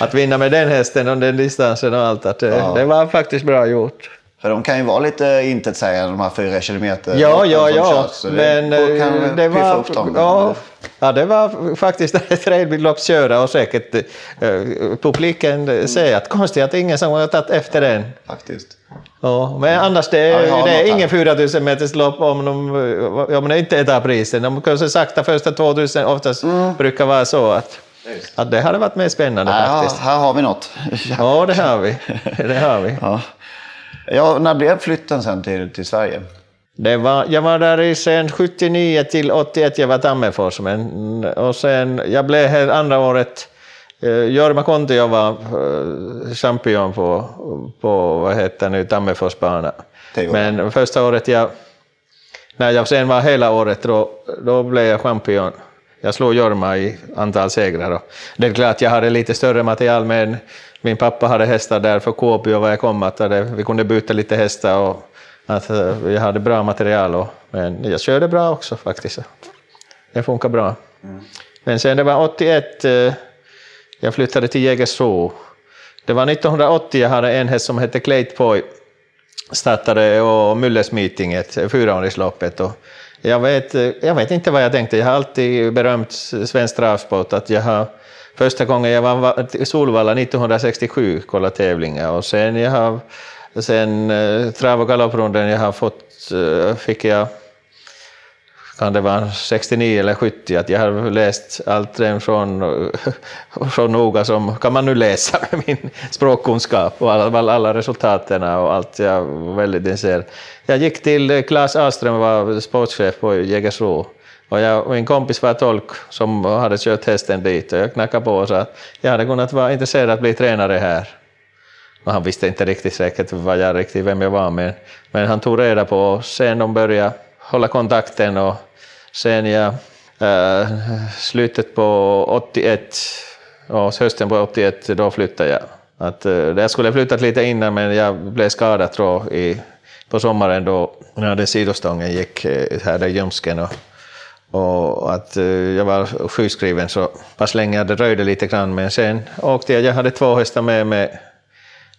Att vinna med den hästen och den distansen och allt, att, ja. det var faktiskt bra gjort. För de kan ju vara lite intetsägande de här fyra kilometer. Ja, ja, ja. Körs, men det, kan det var... Upp dem, ja, Ja, det var faktiskt *laughs* ett trailbilloppsköra och säkert uh, publiken säger att konstigt att ingen som har tagit efter den. Faktiskt. Ja, men annars det, ja, det är ingen 4000 meters lopp om de, om det inte är etapprisen. De kanske sakta första 2000 oftast mm. brukar vara så att, att det hade varit mer spännande ja, faktiskt. Här har vi något. ja, det har vi. *laughs* Det har vi. Ja. Ja, när blev flytten sen till, till Sverige? Det var, jag var där i sen 79 till 81, jag var Tammerfors. Men, och sen, jag blev här andra året, eh, Jorma Kontio var eh, champion på, på vad heter nu, Tammerfors bana. Men första året jag, när jag sen var hela året, då, då blev jag champion. Jag slog Jorma i antal segrar. Då. Det är klart jag hade lite större material, men min pappa hade hästar där för Kuopio var jag kom, att vi kunde byta lite hästar och att eh, jag hade bra material. Och, men jag körde bra också faktiskt. Det funkar bra. Mm. Men sen det var 81, eh, jag flyttade till Jägersro. Det var 1980 jag hade en häst som hette Clayt Poi. Startade och Müllers Meeting, ett fyraåringsloppet. Och jag, vet, eh, jag vet inte vad jag tänkte. Jag har alltid berömt svensk travsport. Att jag har, första gången jag var i Solvalla 1967 kollade tävlingar och sen jag har Sen eh, trav och galopprundan jag har fått, eh, fick jag, kan det vara 69 eller 70, att jag har läst allt den från, eh, *laughs* så noga som kan man nu läsa med min språkkunskap och alla, alla resultaten och allt. Jag väldigt intresserad. Jag gick till Claes Ahlström, var sportchef på Jägersro. Och jag, min kompis var tolk som hade kört hästen dit och jag knackade på och sa att jag hade kunnat vara intresserad av att bli tränare här. Och han visste inte riktigt säkert vad jag, riktigt vem jag var, men, men han tog reda på och sen de började hålla kontakten och sen jag äh, slutet på 81 och hösten på 81 då flyttade jag. Att, eh, äh, jag skulle flyttat lite innan men jag blev skadad tror, i, på sommaren då när den sidostången gick eh, här i ljumsken. Och, och att jag var sjukskriven så pass länge det dröjde lite grann men sen åkte jag, jag hade två hästar med mig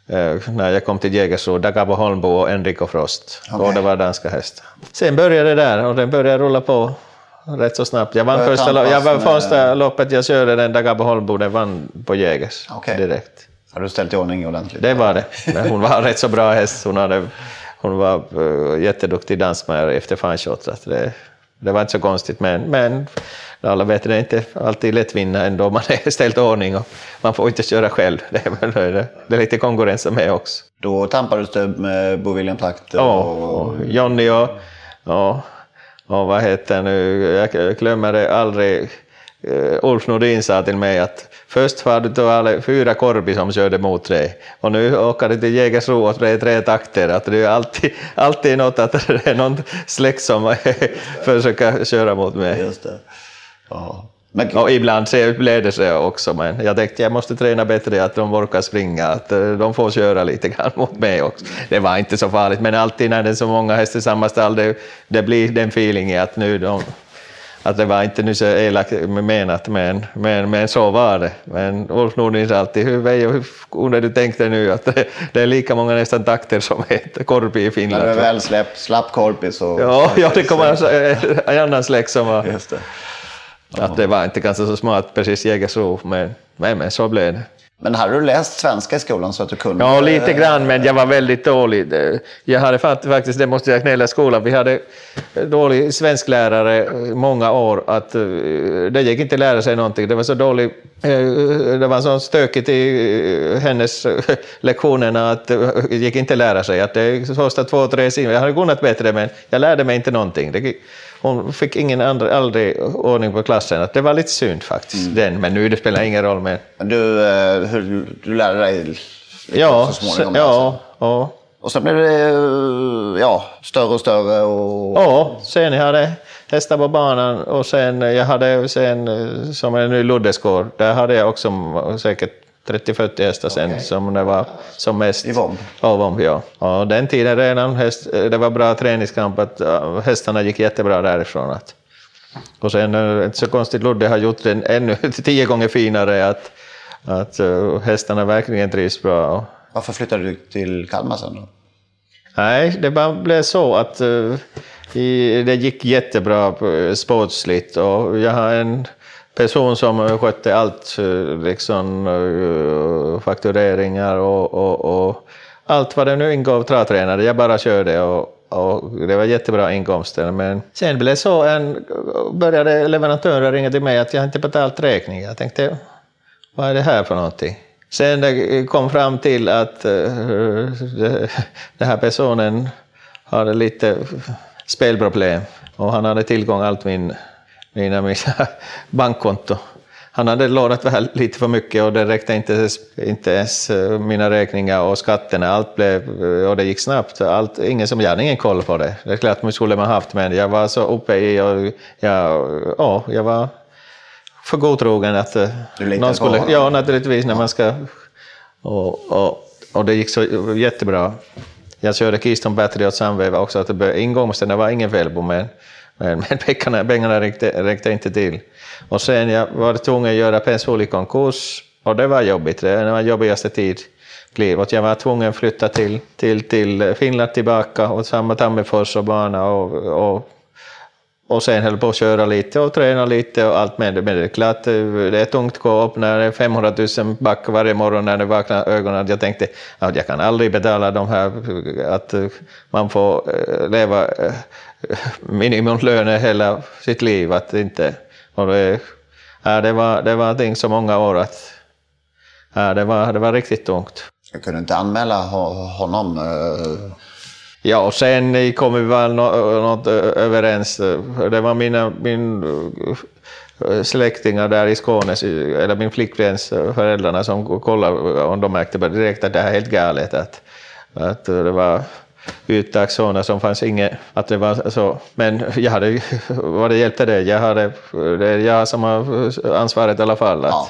Eh, när jag kom till Jägersro, Dagabo Holmbo och Enrico Frost. Okay. Båda var danska hästar. Sen började det där och den började rulla på rätt så snabbt. Jag vann första, lo jag vann första loppet jag körde, den Dagabo Holmbo, den vann på Jägers okay. direkt. Har du ställt i ordning ordentligt? Det var det. Men hon var *laughs* rätt så bra häst. Hon, hade, hon var uh, jätteduktig dansmär efter fanshot. Det, var inte så konstigt, men, men alla vet det är inte alltid lätt vinna ändå. Man *laughs* är ställt ordning och man får inte köra själv. Det är, det är lite konkurrens med också. Då tampades du med Bo William Takt? Ja, och Johnny och och, och vad heter nu, jag glömmer det aldrig, Ulf Nordin sa till mig att först var du alla fyra korpi som körde mot dig och nu åker du till Jägersro och det är tre takter. Att det är alltid, alltid något att det är någon släkt som *laughs* försöker köra mot mig. Just det. Ja. Men... Och ibland blev det så också, men jag tänkte jag måste träna bättre, att de orkar springa, att eh, de får köra lite grann mot mig också. Det var inte så farligt, men alltid när det är så många hästar i samma stall, det, det blir den feelingen att nu de, att det var inte nu så elakt menat, men, men, men så var det. Men Ulf Nordin sa alltid, hur, hur kunde du tänkte nu att det, det, är lika många nästan takter som ett korpi i Finland? När du väl släpp, slapp korpi så... Ja, ja det kommer en annan släkt som var... Just det. Att det var inte kanske så smart precis Jägersro, men, men, men så blev det. Men hade du läst svenska i skolan så att du kunde? Ja, lite grann, men jag var väldigt dålig. Jag hade faktiskt, det måste jag knälla skolan, vi hade dålig svensklärare många år att eh, det gick inte att lära sig någonting. Det var så dåligt, eh, det var så stökigt i eh, hennes lektionerna att det gick inte att lära sig. Att det första två, tre sidor, jag hade kunnat bättre men jag lärde mig inte någonting. Det, hon fick ingen andra, aldrig ordning på klassen. Att det var lite synd faktiskt, mm. den. Men nu det spelar ingen roll. Men... Du, eh, hur, du lärde dig ja, så småningom? Ja, alltså. ja. Och sen blev det eh, ja, större och större? Och... Ja, sen jag hade hästar på banan och sen jag hade sen eh, som en ny Luddesgård, där hade jag också säkert 30-40 hästar sen okay. som det var som mest. I Vom? Ja, Vom, ja. Och den tiden redan, häst, det var bra träningskamp, att hästarna gick jättebra därifrån. Att. Och sen, eh, inte så konstigt, Ludde har gjort den ännu *laughs* tio gånger finare, att, att uh, hästarna verkligen trivs bra. Varför flyttade du till Kalmar sen då? Nej, det bara blev så att uh, i, det gick jättebra sportsligt och jag har en person som eh, skötte allt, eh, liksom eh, faktureringar och, och, och allt vad det nu ingav travtränare. Jag bara körde och, och det var jättebra inkomster. Men sen blev så, en, började leverantörer ringa till mig att jag inte betalt räkningen. Jag tänkte, vad är det här för någonting? Sen det kom fram till att uh, den här personen hade lite spelproblem och han hade tillgång till allt min mina, mina *laughs* bankkonto. Han hade lånat väl lite för mycket och det räckte inte, inte ens eh, mina räkningar och skatterna. Allt blev, och det gick snabbt. Allt, ingen som, jag hade ingen koll på det. Det är klart man skulle man haft, men jag var så uppe i och jag, ja, jag var för godtrogen att eh, någon skulle... På ja, naturligtvis när man ska... Och, och, och det gick så jättebra. Jag körde Keystone Battery och Sunwave också, att ingångsten var ingen fel på, men men, men pengarna, pengarna räckte, räckte, inte till. Och sen jag var tvungen att göra pensol konkurs och det var jobbigt. Det var jobbigaste tid livet. Jag var tvungen att flytta till, till, till Finland tillbaka och samma Tammerfors och bana och, och, och sen höll på att köra lite och träna lite och allt med det. Men det är klart, det är tungt att gå upp när det är 500 000 back varje morgon när det vaknar ögonen. Jag tänkte att jag kan aldrig betala de här, att man får eh, leva eh, *laughs* eh, minimumlöner hela sitt liv. Att inte, och det, ja, det, var, det var någonting så många år att ja, det, var, det var riktigt tungt. Jag kunde inte anmäla honom? Uh... Ja, och sen kom vi väl något överens. Det var mina, min släktingar där i Skåne, eller min flickväns föräldrarna som kollade och de märkte direkt att det här är helt galet. Att, att det var uttag sådana som fanns inget, att det var så. Men jag hade, vad det hjälpte det, jag hade, det är jag som har ansvaret i alla fall. Att, ja.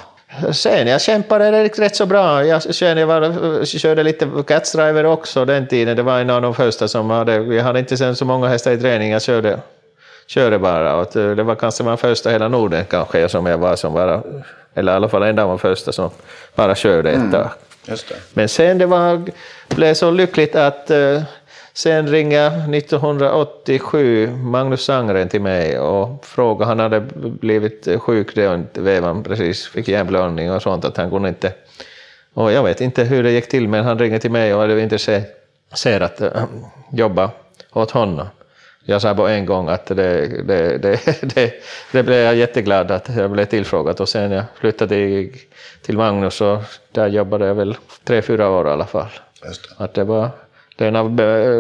Sen jag kämpade rätt så bra. Jag, sen jag, var, körde lite catstriver också den tiden. Det var en av de första som hade, jag hade inte sen så många hästar i träning, jag körde, körde bara. Och det var kanske den första hela Norden kanske som jag var som bara, eller i alla fall en av de första som bara körde ett mm. tag. Men sen det var, blev så lyckligt att uh, Sen ringer 1987 Magnus Sangren till mig och frågade, han hade blivit sjuk den vevan, precis, fick hjärnblödning och sånt, att han kunde inte... Och jag vet inte hur det gick till, men han ringde till mig och var intresserad att äh, jobba åt honom. Jag sa på en gång att det, det, det, *laughs* det, det blev jag jätteglad att jag blev tillfrågad och sen jag flyttade till, till Magnus och där jobbade jag väl tre, fyra år i alla fall. Det. Att det var Det är en av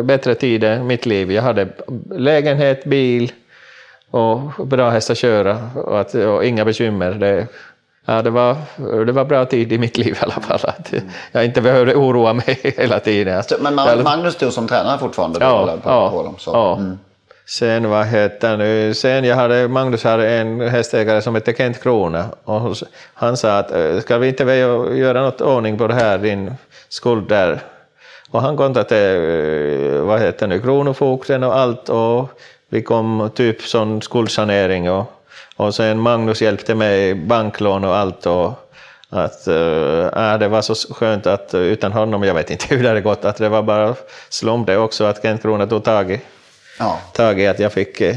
bättre tider i mitt liv. Jag hade lägenhet, bil och bra häst att köra och, att, och inga bekymmer. Det, ja, det, var, det var bra tid i mitt liv i alla fall. Att jag inte behövde oroa mig *laughs* hela tiden. Men Ma- Magnus du som tränare fortfarande? då, Ja, eller på, ja, på dem, så. ja. Mm. Sen vad heter nu, sen jag hade, Magnus hade en hästägare som hette Kent Krona och han sa att "Eh, ska vi inte göra något ordning på det här, din skuld där. Och han kontaktade, eh, vad heter nu, Kronofogden och allt och vi kom typ sån skuldsanering och, och sen Magnus hjälpte mig, banklån och allt och att äh, det var så skönt att eh, utan honom, jag vet inte *laughs* hur det hade gått, att det var bara slump det också att Kent Krona tog tag i Ja. tag i att jag fick eh,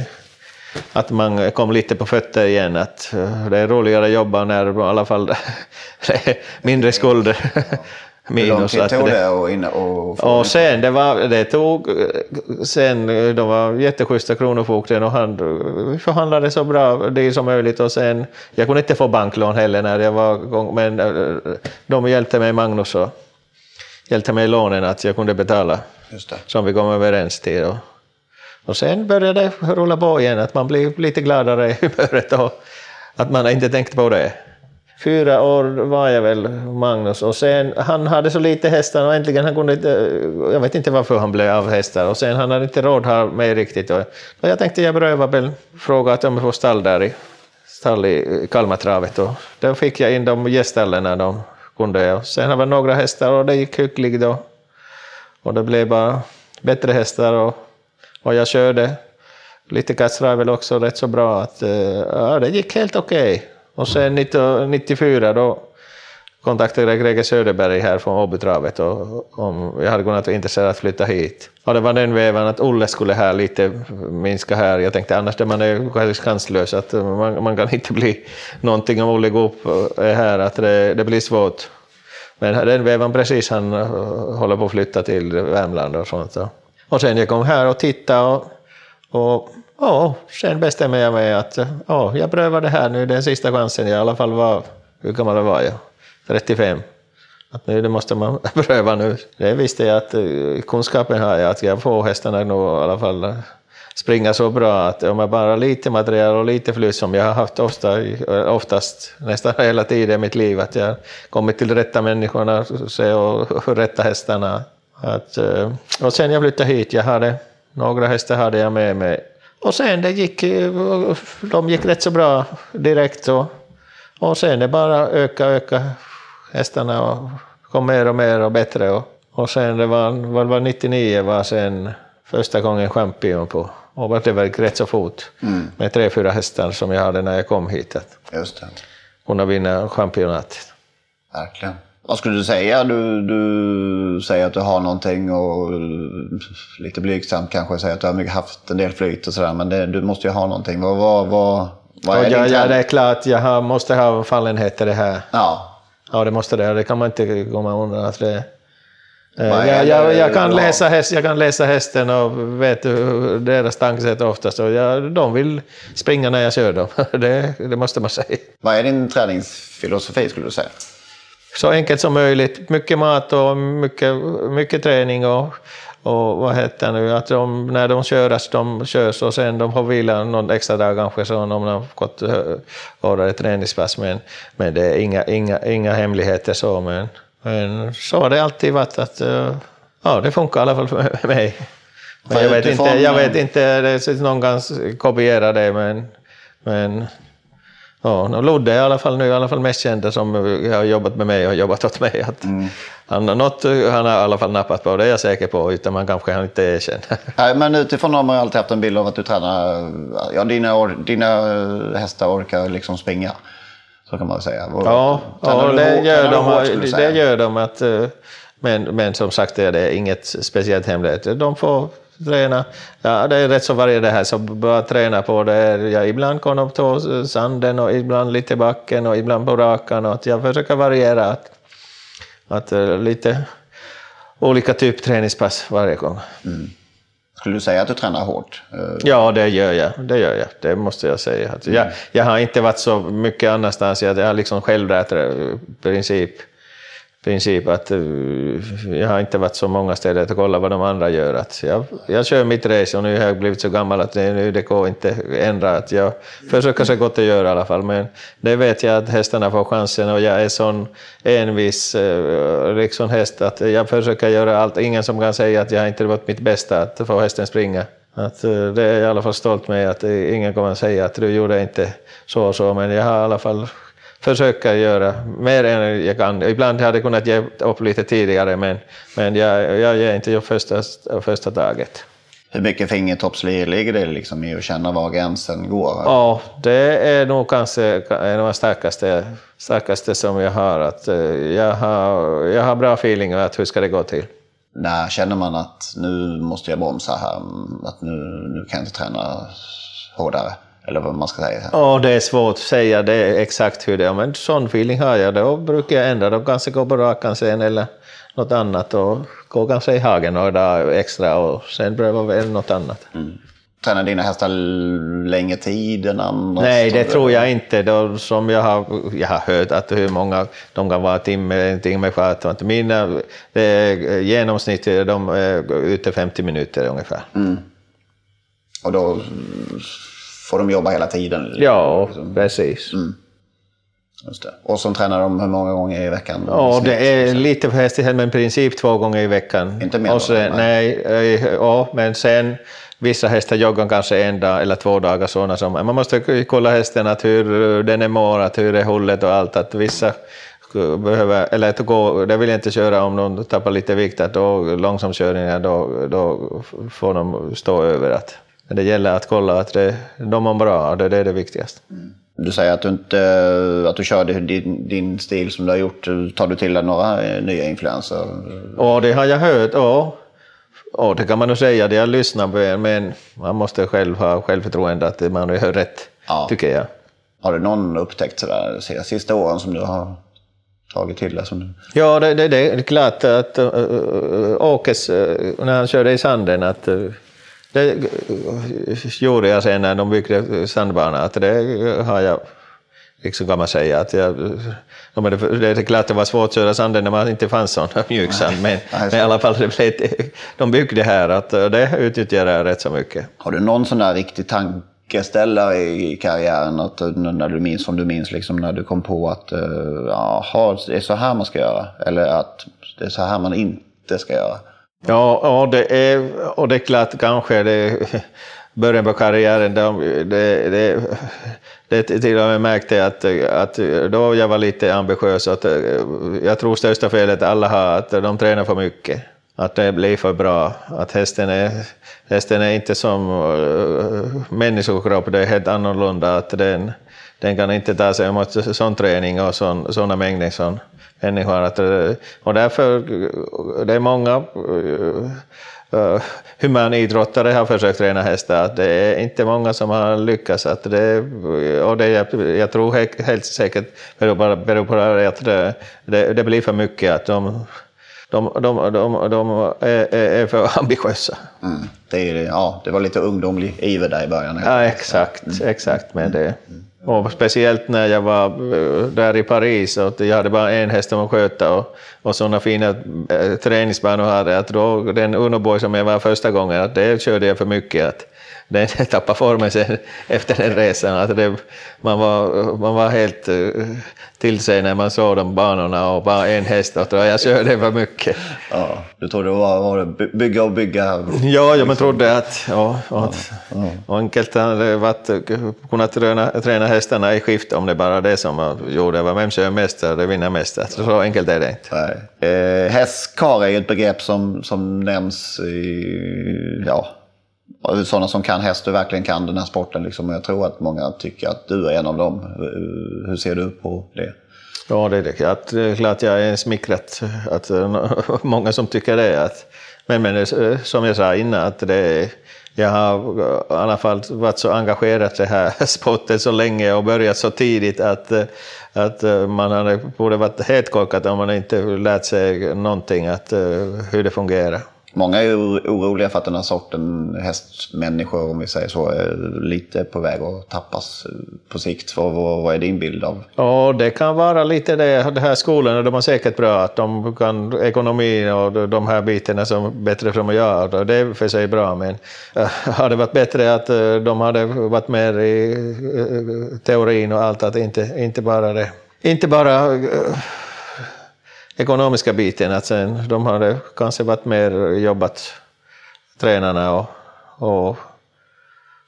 att man kom lite på fötter igen. Att eh, det är roligare att jobba när i alla fall *laughs* det är mindre skulder. *laughs* Hur lång Minus tid tog det- att in, och och sen, det, var, det tog, sen, de var jätteschyssta Kronofogden och han förhandlade så bra det som möjligt och sen, jag kunde inte få banklån heller när jag var igång, men eh, de hjälpte mig, Magnus och hjälpte mig i lånen att jag kunde betala som vi kom överens till. Och, och sen började det rulla på igen, att man blir lite gladare i *laughs* humöret och att man inte tänkt på det. Fyra år var jag väl, Magnus, och sen han hade så lite hästar och äntligen han kunde inte, jag vet inte varför han blev av hästar och sen han hade inte råd här mig riktigt. Och, och jag tänkte jag prövar väl, fråga att om jag får stall där i, stall i Kalmartravet och då fick jag in de gästställena de kunde. Och sen hade vi några hästar och det gick hyggligt då. Och det blev bara bättre hästar och, och jag körde lite kassravel också rätt så bra. Att, eh, ja, det gick helt okej. Och sen 1994 då kontaktade jag Greger Söderberg här från Åbytravet och om jag hade kunnat vara intresserad att flytta hit. Och det var den väven att Olle skulle här lite minska här. Jag tänkte annars är man är chanslös att man, man kan inte bli någonting om Olle går upp här, att det, det blir svårt. Men den vevan precis han eh, håller på att flytta till Värmland och sånt. Och sen jag kom här och tittade och, och ja, sen bestämde jag mig att ja, jag prövar det här nu, den sista chansen. Jag i alla fall var, hur gammal var jag? 35. Att nu det måste man *laughs* pröva nu. Det visste jag att eh, kunskapen har jag, att jag får hästarna nog i alla fall eh, springa så bra att om jag bara har lite material och lite flyt som jag har haft ofta, eh, oftast nästan *laughs* hela tiden i mitt liv, att jag kommit till rätta människorna och, *laughs* rätta hästarna. Att, och sen jag flyttade hit, jag hade, några hästar hade jag med mig. Och sen det gick, de gick rätt så bra direkt. Och, och sen det bara öka, öka hästarna och kom mer och mer och bättre. Och, och sen det var, vad var 99 var sen första gången champion på. Och det var rätt så fort med tre, fyra hästar som jag hade när jag kom hit. Att Just det. kunna vinna championatet. Verkligen. Vad skulle du säga? Du, du säger att du har någonting och lite blygsamt kanske säger att du har haft en del flyt och sådär. Men det, du måste ju ha någonting. Vad, vad, vad, vad är jag, ja, träning? det är klart, jag har, måste ha fallenheter det här. Ja, Ja, det måste det. Det kan man inte komma undan. Att det, Eh, jag, jag, jag, kan läsa häst, jag kan läsa hästen och vet deras tankesätt oftast. Och jag, de vill springa när jag kör dem. *laughs* Det, det måste man säga. vad är din träningsfilosofi skulle du säga? Så enkelt som möjligt. Mycket mat och mycket, mycket träning. Och, och vad heter nu, att de, när de körs, de körs och sen de får vila någon extra dag kanske så om de har gått hårdare träningspass. Men, men det är inga, inga, inga hemligheter så. Men, men så har det alltid varit att eh, ja, det funkar i alla fall för *laughs* mig. Men jag vet, inte, jag vet eh, inte, det, så någon kan kopiera det men, men Ja, och Ludde är i alla fall nu i alla fall mest känd som har jobbat med mig och jobbat åt mig. Att han, har något, han har i alla fall nappat på, det är jag säker på, utan man kanske han inte erkänner. *laughs* Nej, men utifrån har man ju alltid haft en bild av att du tränar, ja dina, or, dina hästar orkar liksom springa. Så kan man väl säga. Och- Ja, ja det, hårt- gör de, hårt, det gör de. Att, eh, men, men som sagt, det är inget speciellt hemlighet. De får träna. Ja, det är rätt så varje det här, så bara träna på det. är- Ja, ibland kommer de på sanden och ibland lite backen och ibland på rakan. Och att jag försöker variera. Att, att eh, lite olika typ träningspass varje gång. Skulle du säga att du tränar hårt? Eh, Ja, det gör jag. Det gör jag. Det måste jag säga. Att jag, jag har inte varit så mycket annanstans. Jag har liksom självlärt i princip princip att eh, jag har inte varit så många ställen att kolla vad de andra gör. Att jag, jag kör mitt race och nu har jag blivit så gammal att det, nu det går inte ändra. Att jag försöker så gott jag gör i alla fall, men det vet jag att hästarna får chansen och jag är sån envis eh, liksom häst att jag försöker göra allt. Ingen som kan säga att jag inte varit mitt bästa att få hästen springa. Att eh, det är jag i alla fall stolt med, att ingen kommer att säga att du gjorde inte så och så, men jag har i alla fall försöker göra mer än jag kan. Ibland hade jag kunnat ge upp lite tidigare, men, men jag, jag ger inte upp första, första taget. Hur mycket fingertoppslir ligger det liksom i att känna var gränsen går? Ja, det är nog kanske en av de starkaste, starkaste som jag har. Att eh, jag, har jag har bra feeling att hur ska det gå till. När känner man att nu måste jag bromsa här? Att nu, nu kan jag inte träna hårdare? Eller vad man ska säga. Ja, det är svårt att säga det exakt hur det är, men sån feeling har jag. Då brukar jag ändra, då kanske gå på rakan sen eller något annat och gå kanske i hagen några dagar extra och sen pröva väl något annat. Mm. Tränar dina hästar längre tid än andra? Nej, det tror jag inte. Då, som jag har, jag har hört att hur många de kan vara timme, en timme kvar. Mina genomsnitt de är ute 50 minuter ungefär. Mm. Och då får de jobba hela tiden? Ja, liksom. precis. Mm. Och så tränar de hur många gånger i veckan? Ja, det är lite för hästigt, men i princip två gånger i veckan. Inte mer? Sen, nej, eh, ja, men sen vissa hästar joggar kanske en dag eller två dagar. Sådana som, man måste kolla hästen, att hur den är mår, att hur är hållet och allt. Att vissa behöver, eller att gå, det vill jag inte köra om de tappar lite vikt, att då långsamkörningar, då, då får de stå över. Att, det gäller att kolla att det, de mår bra, det, det är det viktigaste. Mm. Du säger att du, inte, att du kör din, din stil som du har gjort. Tar du till dig några eh, nya influenser? Ja, det har jag hört. Ja. ja, det kan man nog säga. Det jag lyssnar på men man måste själv ha självförtroende att man gör rätt, ja. tycker jag. Har du någon upptäckt sådär de sista åren som du har tagit till dig? Som... Ja, det, det, det är klart att uh, Åkes, uh, när han körde i sanden, att uh, det gjorde jag sen när de byggde sandbanan, att det har jag, liksom kan man säga, att jag, det är klart det var svårt att köra sanden när man inte fanns sån *laughs* mjuksand, men, men i alla fall det blev, de byggde här, att det utnyttjar jag rätt så mycket. Har du någon sån där riktig tankeställare i karriären, att, när du minns, som du minns, liksom, när du kom på att jaha, det är så här man ska göra, eller att det är så här man inte ska göra? Ja, ja det är, och det är klart kanske det början på karriären, det, det, det, det till och med märkte att, att då jag var lite ambitiös, att jag tror största felet alla har att de tränar för mycket. Att det blir för bra, att hästen är, hästen är inte som uh, människokropp, det är helt annorlunda, att den, den kan inte ta sig emot sån träning och sådana mängder Sån människor. Att, och därför, det är många uh, humanidrottare har försökt träna hästar, att det är inte många som har lyckats. Att det, och det, jag, jag tror helt, helt säkert beror på, beror på att det, det, det blir för mycket, att de de, de, de, de är, är, för *laughs* ambitiösa. Mm. Det, är, ja, det var lite ungdomlig iver där i början. Ja, exakt, mm. exakt med det. Mm. Och speciellt när jag var eh, där i Paris och jag hade bara en häst att sköta och, och sådana fina äh, träningsbanor hade att då den Unoboy som jag var första gången, att det körde jag för mycket. Att den *laughs* tappade formen sen efter den resan. Att det, man, var, man var helt uh, till sig när man såg de banorna och bara en häst och jag körde för mycket. Ja, du trodde det var, var bygga och bygga? Ja, jag trodde att, ja, att ja, ja. enkelt hade varit kunnat träna, träna hästarna i skift om det bara det som gjorde. Vem kör mest, det vinner mest. Alltså, så enkelt är det inte. Nej. Eh, hästkar är ett begrepp som, som nämns i, ja, sådana som kan häst och verkligen kan den här sporten. Liksom. Jag tror att många tycker att du är en av dem. Hur ser du på det? Ja, det är, det är eh, klart jag är smickrad att eh, *laughs* många som tycker det. Att, men, men eh, som jag sa innan, att det, jag har i alla fall varit så engagerad i den här *laughs* sporten så länge och börjat så tidigt att, att man hade, borde varit helt korkad om man inte lärt sig någonting att, hur det fungerar. Många är oroliga för att den här sorten hästmänniskor, om vi säger så, är lite på väg att tappas eh, på sikt. Vad, vad är din bild av? Ja, det kan vara lite det. De här skolorna, de har säkert bra att de kan ekonomi och de här bitarna som bättre för att göra. Det är för sig bra, men äh, hade varit bättre att eh, de hade varit mer i teorin och allt, att inte, inte bara det. Inte bara ekonomiska biten, att sen de hade kanske varit mer jobbat, tränarna och, och,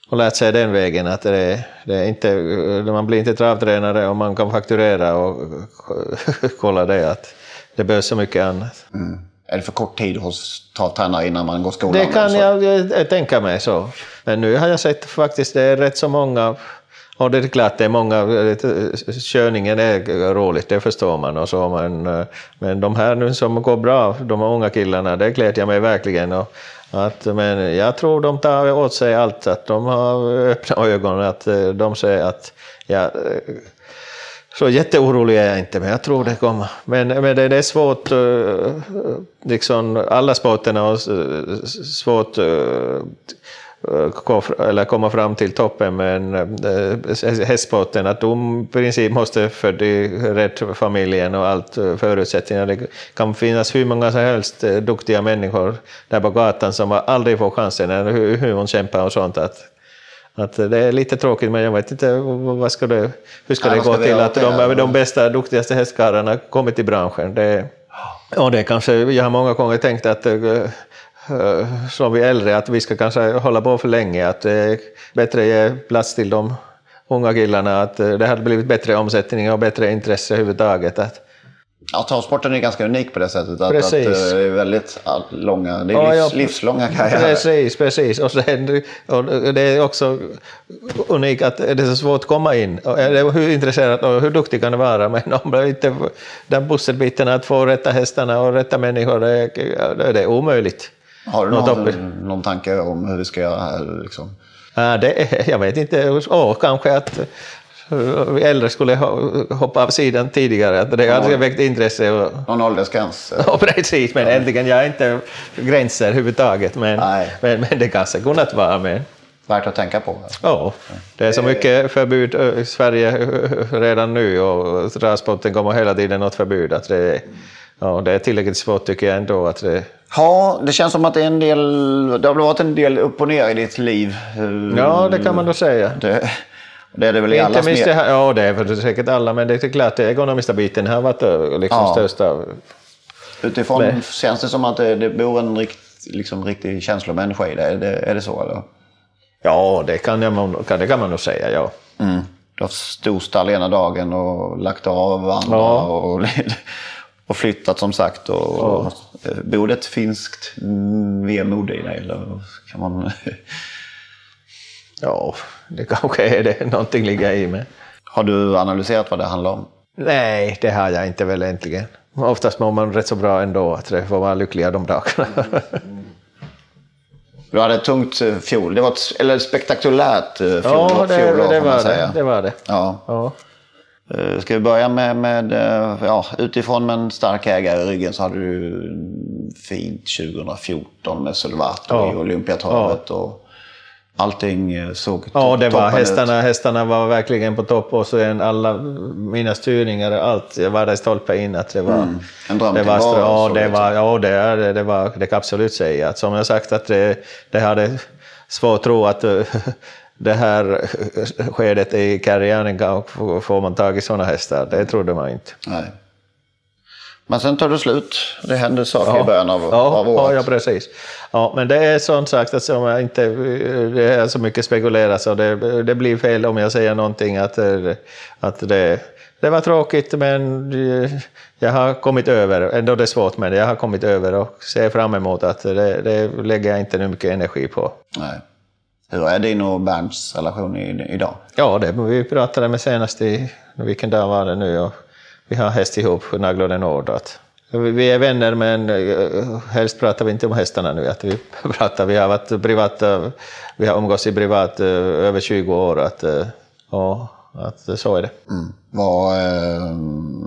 och lärt sig den vägen att det, det är inte, man blir inte travtränare och man kan fakturera och *laughs* kolla det att det behövs så mycket annat. Mm. Är det för kort tid hos travtränare innan man går skolan? Det kan jag, jag tänka mig så. Men nu har jag sett faktiskt det är rätt så många och det är klart, det är många, eh, eh, körningen är roligt, det förstår man. Och så, men, eh, men de här nu som går bra, de här unga killarna, det gläder jag mig verkligen. Och, att, men jag tror de tar åt sig allt, att de har öppna ögon, att de säger att ja, så jätteorolig är jag inte, men jag tror det kommer. Men, men det, det är svårt, liksom alla sporterna har svårt eller komma fram till toppen med eh, hästsporten, att de i princip måste för i rätt familjen och allt eh, förutsättningar. Det kan finnas hur många som helst duktiga människor där på gatan som aldrig får chansen, hur, hur hon kämpar och sånt. Att, att det är lite tråkigt, men jag vet inte vad ska det, hur ska ja, det gå ska till att de, de bästa, duktigaste hästkarlarna kommer till branschen. Det, och det kanske, jag har många gånger tänkt att Eh, som vi äldre att vi ska kanske hålla på för länge, att det är bättre ge plats till de unga killarna, att eh, det hade blivit bättre omsättning och bättre intresse överhuvudtaget. Att, Ja, travsporten är ganska unik på det sättet att, att eh, det är väldigt långa, det är livs, ja, livslånga karriärer. Precis, precis. Och, sen, och det är också unikt att det är så svårt att komma in. Hur intresserad och hur duktig kan det vara? Men om inte den pusselbiten att få rätta hästarna och rätta människor, det det är omöjligt. Har du någon, någon tanke om hur vi ska göra här? Liksom? Ja, det, jag vet inte. Oh, kanske att vi äldre skulle hoppa av sidan tidigare. Det hade väckt intresse. Och... Någon åldersgräns? Ja, precis. Men äntligen, jag är inte gränser överhuvudtaget. Men, men, men, det kanske kunnat vara. Men... Värt att tänka på. Ja, det är så mycket förbud i Sverige redan nu och transporten kommer hela tiden något förbud. Att det, ja, det är tillräckligt svårt tycker jag ändå. Att det, Ja, det känns som att det är en del, det har varit en del upp och ner i ditt liv. Ja, det kan man nog säga. Det, det är det väl i allas minst det här, Ja, det är för säkert alla, men det är klart det ekonomiska biten har varit eh, liksom ja. största. Utifrån men. känns det som att det, det bor en rikt, liksom, riktig känslomänniska i det. Är, det. är det så eller? Ja, det kan, jag, det kan man nog säga, ja. Mm. Du har storstall ena dagen och lagt av andra. Ja. Och, *laughs* och flyttat som sagt. Och, ja. och, eh, bor det ett finskt vemod i dig? Eller kan man... ja, det kanske är det. Någonting ligger i mig. Har du analyserat vad det handlar om? Nej, det har jag inte väl egentligen. Oftast mår man rätt så bra ändå, att det får vara lyckliga de dagarna. Du hade ett tungt eh, fjol, det var ett, eller spektakulärt eh, fjol, ja, det, fjolår det, var det, det var det. Ja. ja. Eh, ska vi börja med, med ja, utifrån med en stark ägare i ryggen så hade du fint 2014 med Sulvato ja. i Olympiatravet. Ja. Och allting eh, såg Ja, det var, hästarna, ut. hästarna var verkligen på topp och så alla mina styrningar och allt. Jag var där stolpe in att det var... Mm. En dröm det var, ja, det var, ja, det, är, det, var, det kan absolut säga. Som jag sagt att det, det hade svårt att tro att det här *laughs* skedet i karriären får man tag i sådana hästar. Det trodde man inte. Nej. Men sen tar det slut. Det händer saker ja. i början av, ja, av året. Ja, precis. Ja, men det är som sagt att som jag inte, det är så mycket spekulerat så det, det blir fel om jag säger någonting att, att det, det var tråkigt men jag har kommit över, ändå det är svårt men jag har kommit över och ser fram emot att det, det lägger jag inte nu mycket energi på. Nej. Hur är din och Bernts relation idag? Ja, det vi pratade med senast i, vilken dag var det nu? Och vi har häst ihop, Naglode Nord. Att vi är vänner men eh, helst pratar vi inte om hästarna nu. Att vi, *laughs* pratar, vi har varit privata, vi har umgåtts i privat eh, över 20 år. Att, eh, och att så är det. Mm. Var, eh,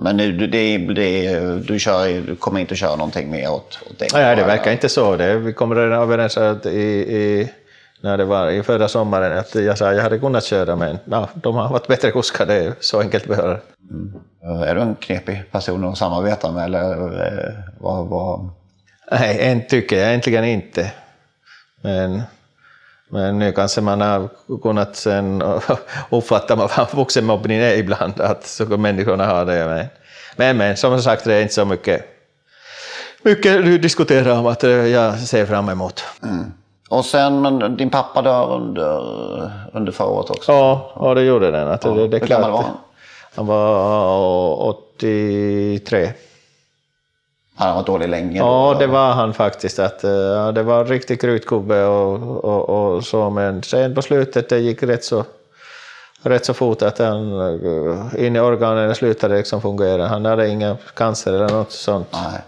men nu, det, det, du, kör, du kommer inte att köra någonting mer åt, åt det? Nej, det verkar inte så. Det, vi kom redan överens att i, i, när det var i förra sommaren att jag sa att jag hade kunnat köra men ja, de har varit bättre kuskar, det är så enkelt behöver mm. Är du en knepig person att samarbeta med eller eh, vad, vad... Nej, en tycker jag egentligen inte. Men men nu kanske man har kunnat sen *laughs* uppfatta vad vuxenmobbning är ibland, att så människorna har det. Men, men, men som sagt, det är inte så mycket, mycket du diskuterar om att jag ser fram emot. Mm. Och sen, men din pappa dör under, under förra året också? Ja, ja det gjorde den. Att ja. det, det, Hur gammal var han? Han var 83. Han varit dålig länge? Ja, det var han faktiskt. Att, uh, det var en riktig krutgubbe och, och, och, så, men sen på slutet det gick rätt så, rätt så fort att han, uh, in i organen slutade liksom fungera. Han hade ingen cancer eller något sånt. Nej.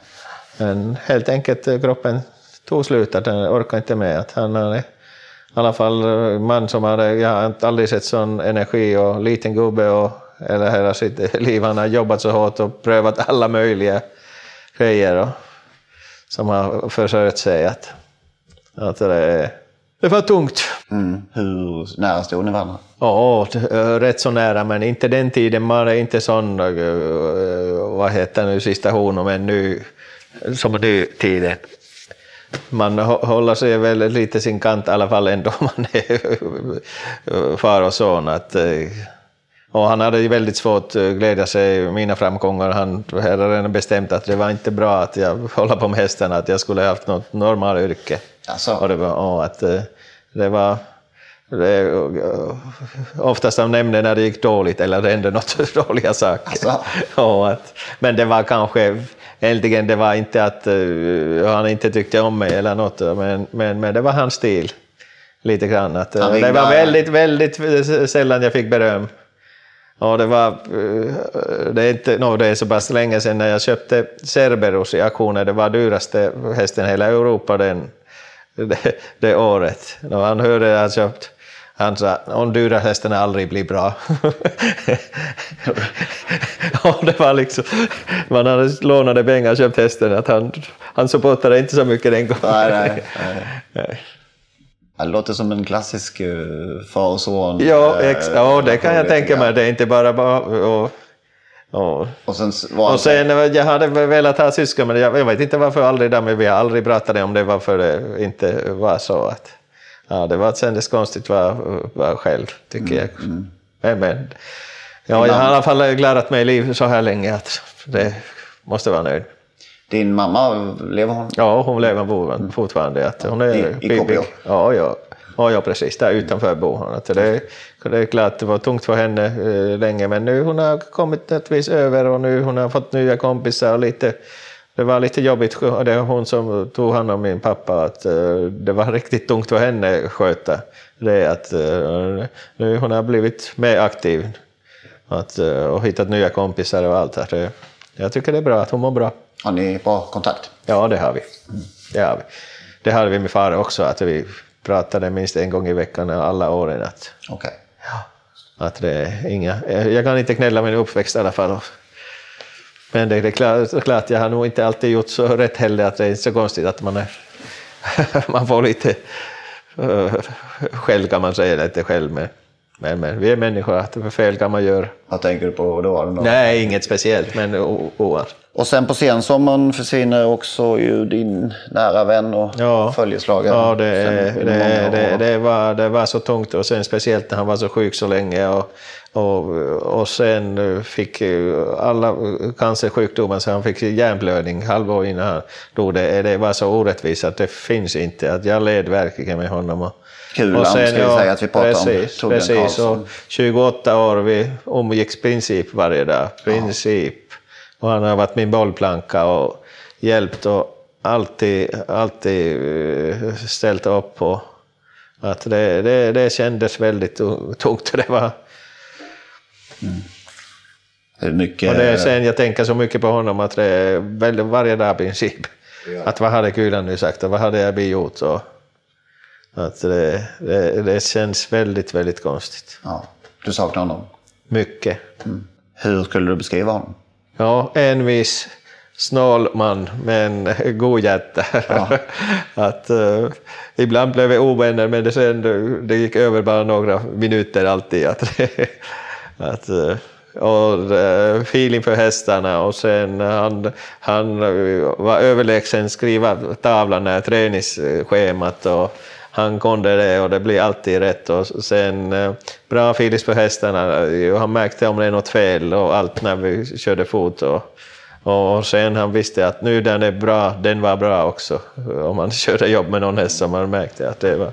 Men helt enkelt uh, kroppen tog slut, att den orkade inte med. Att han hade, i alla fall man som hade, jag har aldrig sett sån energi och liten gubbe och eller hela sitt liv. Han har jobbat så hårt och prövat alla möjliga grejer och, som har försörjt sig. Att, att det, det var tungt. Mm. Hur nära stod ni varandra? Ja, rätt så nära, men inte den tiden. Man är inte sån, eh, vad heter nu, sista honom, men nu, som nu tiden. Man håller sig väl lite sin kant i alla fall ändå man är *laughs* far och son. Att, eh, och han hade väldigt svårt att glädja sig mina framgångar. Han hade redan bestämt att det var inte bra att jag *laughs* håller på med hästarna, att jag skulle ha haft något normalt yrke. Alltså. Och det var, och att eh, det var det, oftast de nämnde när det gick dåligt eller det hände något *laughs* dåliga saker. Alltså. Och att, men det var kanske, egentligen det var inte att uh, han inte tyckte om mig eller något, men, men, men det var hans stil. Lite grann. Att, uh, det var väldigt, väldigt sällan jag fick beröm. Ja, det var, eh, det är, inte, no, det är så pass länge sedan när jag köpte Cerberus i auktionen. Det var dyraste hästen i hela Europa den, *laughs* det, det året. När han hörde att jag köpt han sa, om dyra hästen aldrig blir bra. *laughs* det var liksom, man hade lånade pengar och köpt hästen, att han, han supportade inte så mycket den gången. Nej, nej, *laughs* nej. Det låter som en klassisk uh, far och son. Ja, eh, ex- ja, det kan jag tänka mig. Det är inte bara... bara och, och, och sen, och sen jag hade velat ha syskon, men jag, jag vet inte varför aldrig men vi har aldrig pratat om det, varför det inte var så. Att, ja, det var kändes konstigt var, var själv, tycker mm, jag. Mm. Men, men ja, jag har i alla fall klarat mig i livet så här länge att det måste vara nöjd. Din mamma, lever hon? Ja, hon lever fortfarande. Att hon är I, i? Ja, ja. Ja, ja, precis. Där utanför bor hon. Att det, det är klart det var tungt för henne eh, länge, men nu hon har kommit ett vis över och nu hon har fått nya kompisar och lite det var lite jobbigt, det var hon som tog hand om min pappa, att uh, det var *laughs* riktigt tungt för henne att sköta det. Att, uh, nu hon har blivit mer aktiv att, uh, och hittat nya kompisar och allt. Här. Jag tycker det är bra att hon mår bra. Har ni bra kontakt? Ja, det har vi. Det har vi. Det hade vi med far också, att vi pratade minst en gång i veckan alla åren. Att, okay. ja, att det inga, jag kan inte knälla min uppväxt i alla fall. Men det är klart, klart, jag har nog inte alltid gjort så rätt heller, att det är inte så konstigt att man, är, *laughs* man får lite uh, skäll kan man säga, lite själv med. Men, men vi är människor, att fel kan man göra. Vad tänker du på då? Nej, inget speciellt, men oavsett. Och sen på sensommaren försvinner också ju din nära vän och ja. följeslagare. Ja, det, det, det, det, var, det var så tungt och sen speciellt när han var så sjuk så länge. Och, och, och sen fick alla cancersjukdomar så han fick hjärnblödning halvår innan han dog. Det, det var så orättvist att det finns inte. Att jag led verkligen med honom. Och, Kulan ska vi ja, säga att vi pratar precis, om. Precis, och 28 år, vi umgicks princip varje dag. Princip. Ja. Och han har varit min bollplanka och hjälpt och alltid, alltid eh, ställt upp på att det, det, det kändes väldigt tungt. Det var... Mm. Det är mycket... Och det är sen jag tänker så mycket på honom att det är väldigt, varje dag i princip. Ja. Att vad hade Kulan nu sagt och vad hade jag gjort? Och att det, det, det känns väldigt, väldigt konstigt. Ja. Du saknar honom? mycket. Hur skulle du beskriva honom? Ja, envis, snål man, men *laughs* god hjärta. *laughs* att, uh, ibland blev vi ovänner, men det, sen, det gick över bara några minuter alltid. Att, *laughs* att, uh, och uh, feeling för hästarna och sen han, han var överlägsen skriva tavlan, träningsschemat och han kunde det och det blir alltid rätt. Och sen eh, bra filis för hästarna. Eh, han märkte om det är något fel och allt när vi körde fot. Och, och sen han visste att nu den är bra, den var bra också. Om man *laughs* körde jobb med någon häst som man märkte att det var...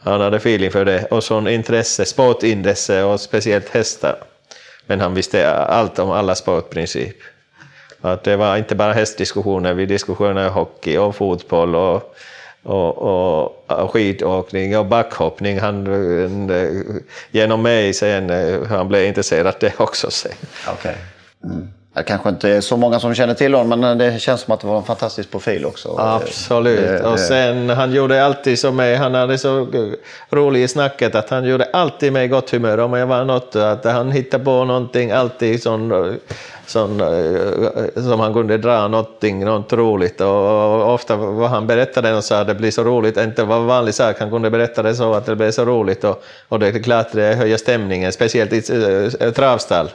Han hade feeling för det och sån intresse, sportintresse och speciellt hästar. Men han visste allt om alla sportprincip. Att det var inte bara hästdiskussioner, vi diskuterade hockey och fotboll och och, och, och skidåkning och backhoppning. Han, genom mig sen, han blev intresserad av det också sen. Okay. Mm. Det kanske inte är så många som känner till honom, men det känns som att det var en fantastisk profil också. Absolut. Det, det... Och sen, han gjorde alltid som mig, han hade så rolig i snacket att han gjorde alltid mig gott humör om jag var något. Att han hittade på någonting, alltid sån, sån, eh, som han kunde dra någonting, något roligt. Och ofta vad han berättade och sa att det blir så roligt, inte var en vanlig sak, han kunde berätta det så att det blev så roligt. Och, och det är klart det höjer stämningen, speciellt i eh, travstall.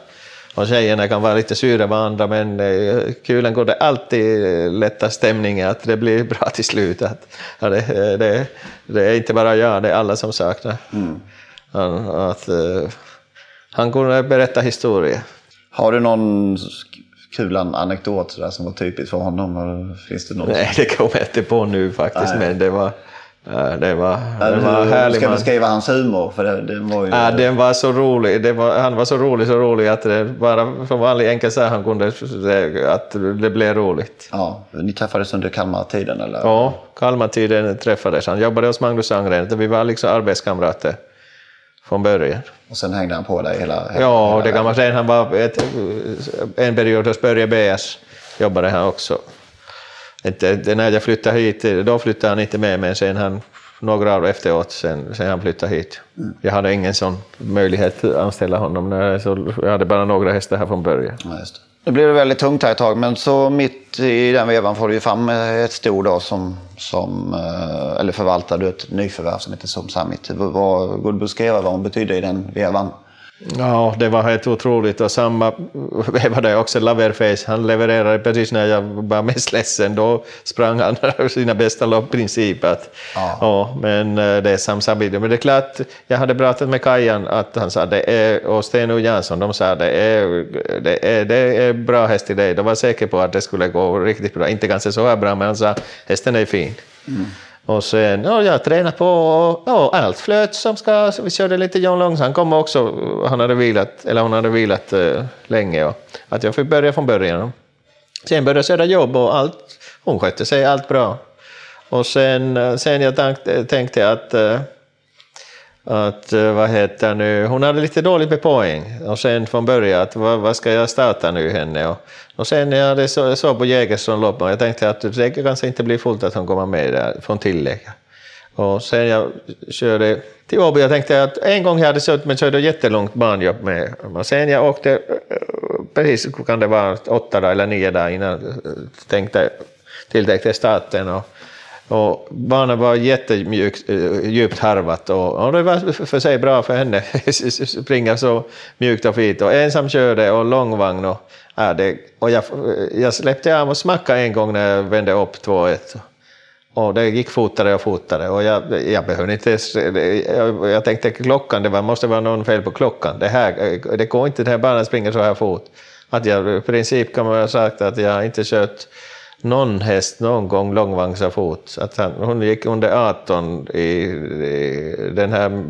Och tjejerna kan vara lite sura med andra, men eh, kulen går det alltid lätta stämningen, att det blir bra till slut. Att, ja, det, det, det, är inte bara jag, det är alla som saknar. Mm. Att, han kunde berätta historier. Har du någon kul anekdot där som var typiskt för honom? Finns det något? Nej, det kommer jag inte på nu faktiskt, Nej. men det var det var, det var härligt. Ska beskriva hans humor? För det, den var ju... Ja, den var så rolig. Var, han var så rolig, så rolig att det bara för vanlig enkel så han kunde att det blev roligt. Ja, ni träffades under Kalmartiden eller? Ja, Kalmartiden träffades. Han jobbade hos Magnus Sandgren. Vi var liksom arbetskamrater från början. Och sen hängde han på dig hela, hela Ja, hela det kan man säga. Han var ett, en period hos Börje BS jobbade han också. Inte, när jag flyttade hit, då flyttade han inte med, men sen han, några år efteråt, sen, sen han flyttade hit. Mm. Jag hade ingen sån möjlighet att anställa honom, när, så jag hade bara några hästar här från början. Ja, det. Nu blev det väldigt tungt här ett tag, men så mitt i den vevan får du fram ett stort, då som, som eh, eller förvaltar du ett nyförvärv som heter Som Summit. Vad, går du beskriva vad hon betyder i den vevan? Ja, det var helt otroligt. Och samma *laughs* var det också Laverface. Han levererade precis när jag var mest ledsen. Då sprang han *laughs* sina bästa loppprincip. ja. ja, men eh, det är Sam Sabidi. Men det är klart, jag hade pratat med Kajan att han sa det är, och Sten Jansson, de sa det är, det är, det är bra häst i dig. De var säkra på att det skulle gå riktigt bra. Inte kanske så här bra, men han sa hästen är fin. Mm. Och sen, ja, jag tränade på och ja, allt flöt som ska. Så vi körde lite John Longs. Han kom också, han hade vilat, eller hon hade vilat eh, länge. Och att jag fick börja från början. Sen började jag söka jobb och allt, hon skötte sig allt bra. Och sen, eh, sen jag tänkte, tänkte att eh, att eh, vad heter nu, hon hade lite dåligt med poäng och sen från början att vad, vad ska jag starta nu henne och, och sen när jag såg så, på Jägersson lopp och jag tänkte att det kanske inte blir fullt att hon kommer med där från tillägg. Och sen jag körde till Åby, jag tänkte att en gång jag hade kört, men körde jättelångt banjobb med. Och sen jag åkte, eh, precis kan det vara åtta dagar eller nio dagar innan jag tänkte, tilltäckte starten. Och, och banan var jättedjupt eh, harvat och, och, det var för sig bra för henne *laughs* springa så mjukt och fint. Och ensam körde och långvagn. Och, ja, det, och jag, jag släppte av och smackade en gång när jag vände upp 2-1. Och det gick fortare och fortare och jag, jag behövde inte jag, jag tänkte klockan, det var, måste vara någon fel på klockan. Det, här, det går inte, den här banan springer så här fort. Att jag, I princip kan man ha sagt att jag inte kört någon häst någon gång långvagnsfot. Att han, hon gick under 18 i, i den här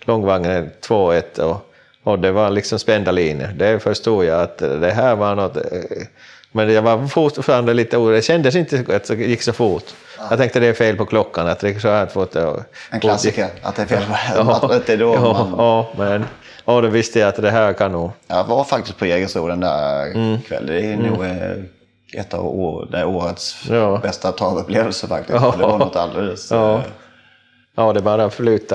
långvagnen 2-1 och, och det var liksom spända linjer. Det förstod jag att det här var något. Men jag var fortfarande lite orolig. Det kändes inte att det gick så fort. Jag tänkte det är fel på klockan, att det gick så här fort. En klassiker, att det är fel på ja, att det är då ja, man... ja, men och då visste jag att det här kan nog... Jag var faktiskt på Jägersro den där mm. kvällen. Det är mm. nog ett av år, det årets ja. bästa travupplevelser faktiskt. Ja. Det var något alldeles... Ja. Ja, det bara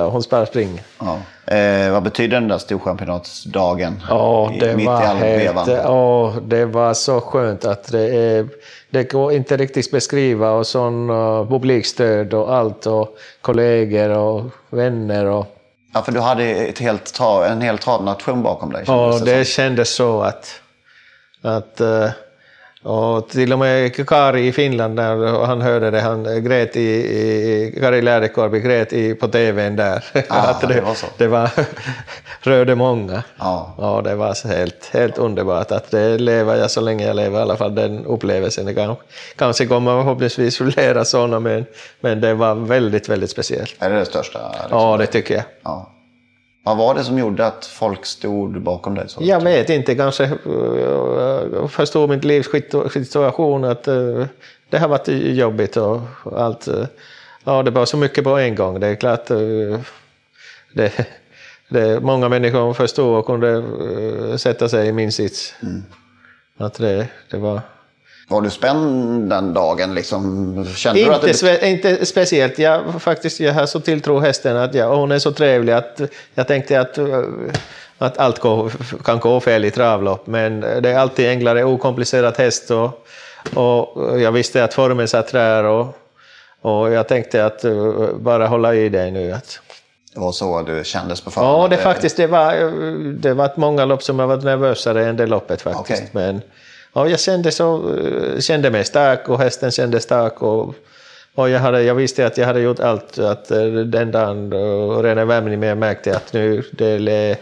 och hon bara springer. Ja. Eh, vad betyder den där storchampionatsdagen? Ja, det Mitt i var all vevan. helt... Ja, det var så skönt att det är... Det går inte riktigt beskriva och sån uh, publikstöd och allt och kollegor och vänner och... Ja, för du hade ett helt trav, en hel travnation bakom dig. Ja, det det kändes så att... att eh, och till och med Kari i Finland, när han hörde det, han grät i, i Kari Läderkorpi grät i, på tvn där. *laughs* Ah, att det var så. det var, *laughs* rörde många. Ja. Ja, det var helt, helt underbart att det lever jag så länge jag lever, i alla fall den upplevelsen. Det kan, kanske kommer förhoppningsvis flera sådana, men, men det var väldigt, väldigt speciellt. Är det det största? Liksom? Ja, det tycker jag. Ja. Vad var det som gjorde att folk stod bakom dig? Så? Jag vet inte, kanske uh, förstod mitt livs situ- situation att uh, det har varit jobbigt och allt. uh, Ja, det var så mycket på en gång. Det är klart, det, det, många människor förstod och kunde sätta sig i min sits. Att det, det var... Var du spänd den dagen? Liksom? Kände du att Inte, det... inte speciellt. Jag, faktiskt, jag har så tilltro hästen att jag, hon är så trevlig att jag tänkte att, uh, att allt går, kan gå fel i travlopp. Men det är alltid enklare, okomplicerat häst och, och jag visste att formen satt där och, och jag tänkte att uh, bara hålla i dig nu. Att, det var så du kändes på förhand? ja, det faktiskt det var, det var många lopp som jag var nervösare än det loppet faktiskt. Okej. Men ja, jag kände, så, eh, kände mig stark och hästen kände stark. Och, och jag, hade, jag visste att jag hade gjort allt. Att eh, den dagen, redan värmningen, märkte jag att nu, det,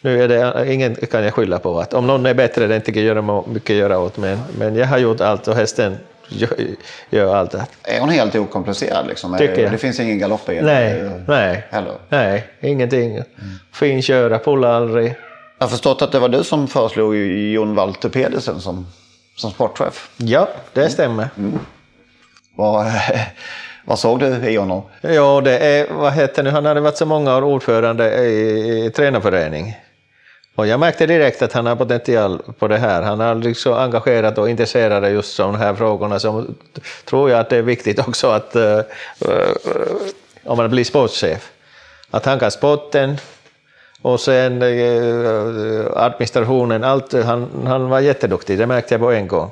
nu är det ingen kan jag skylla på. Att om någon är bättre, det är inte göra mycket att göra åt. Men, men jag har gjort allt och hästen gör, gör allt. Är hon helt okomplicerad? Liksom? Tycker det, jag. det finns ingen galopp i henne? Nej, nej, nej, ingenting. Fin köra, pulla aldrig. Jag har förstått att det var du som föreslog Jon Walter Pedersen som, som sportchef. Ja, det stämmer. Vad, *laughs* vad såg du i honom? Ja, det är, vad heter nu, han hade varit så många år ordförande i, i tränarförening. Och jag märkte direkt att han har potential på det här. Han är liksom engagerad och intresserad av just de här frågorna. Som tror jag att det är viktigt också att eh, eh, om man blir sportchef. Att han kan sporten och sen eh, administrationen. Allt, han, han var jätteduktig, det märkte jag på en gång.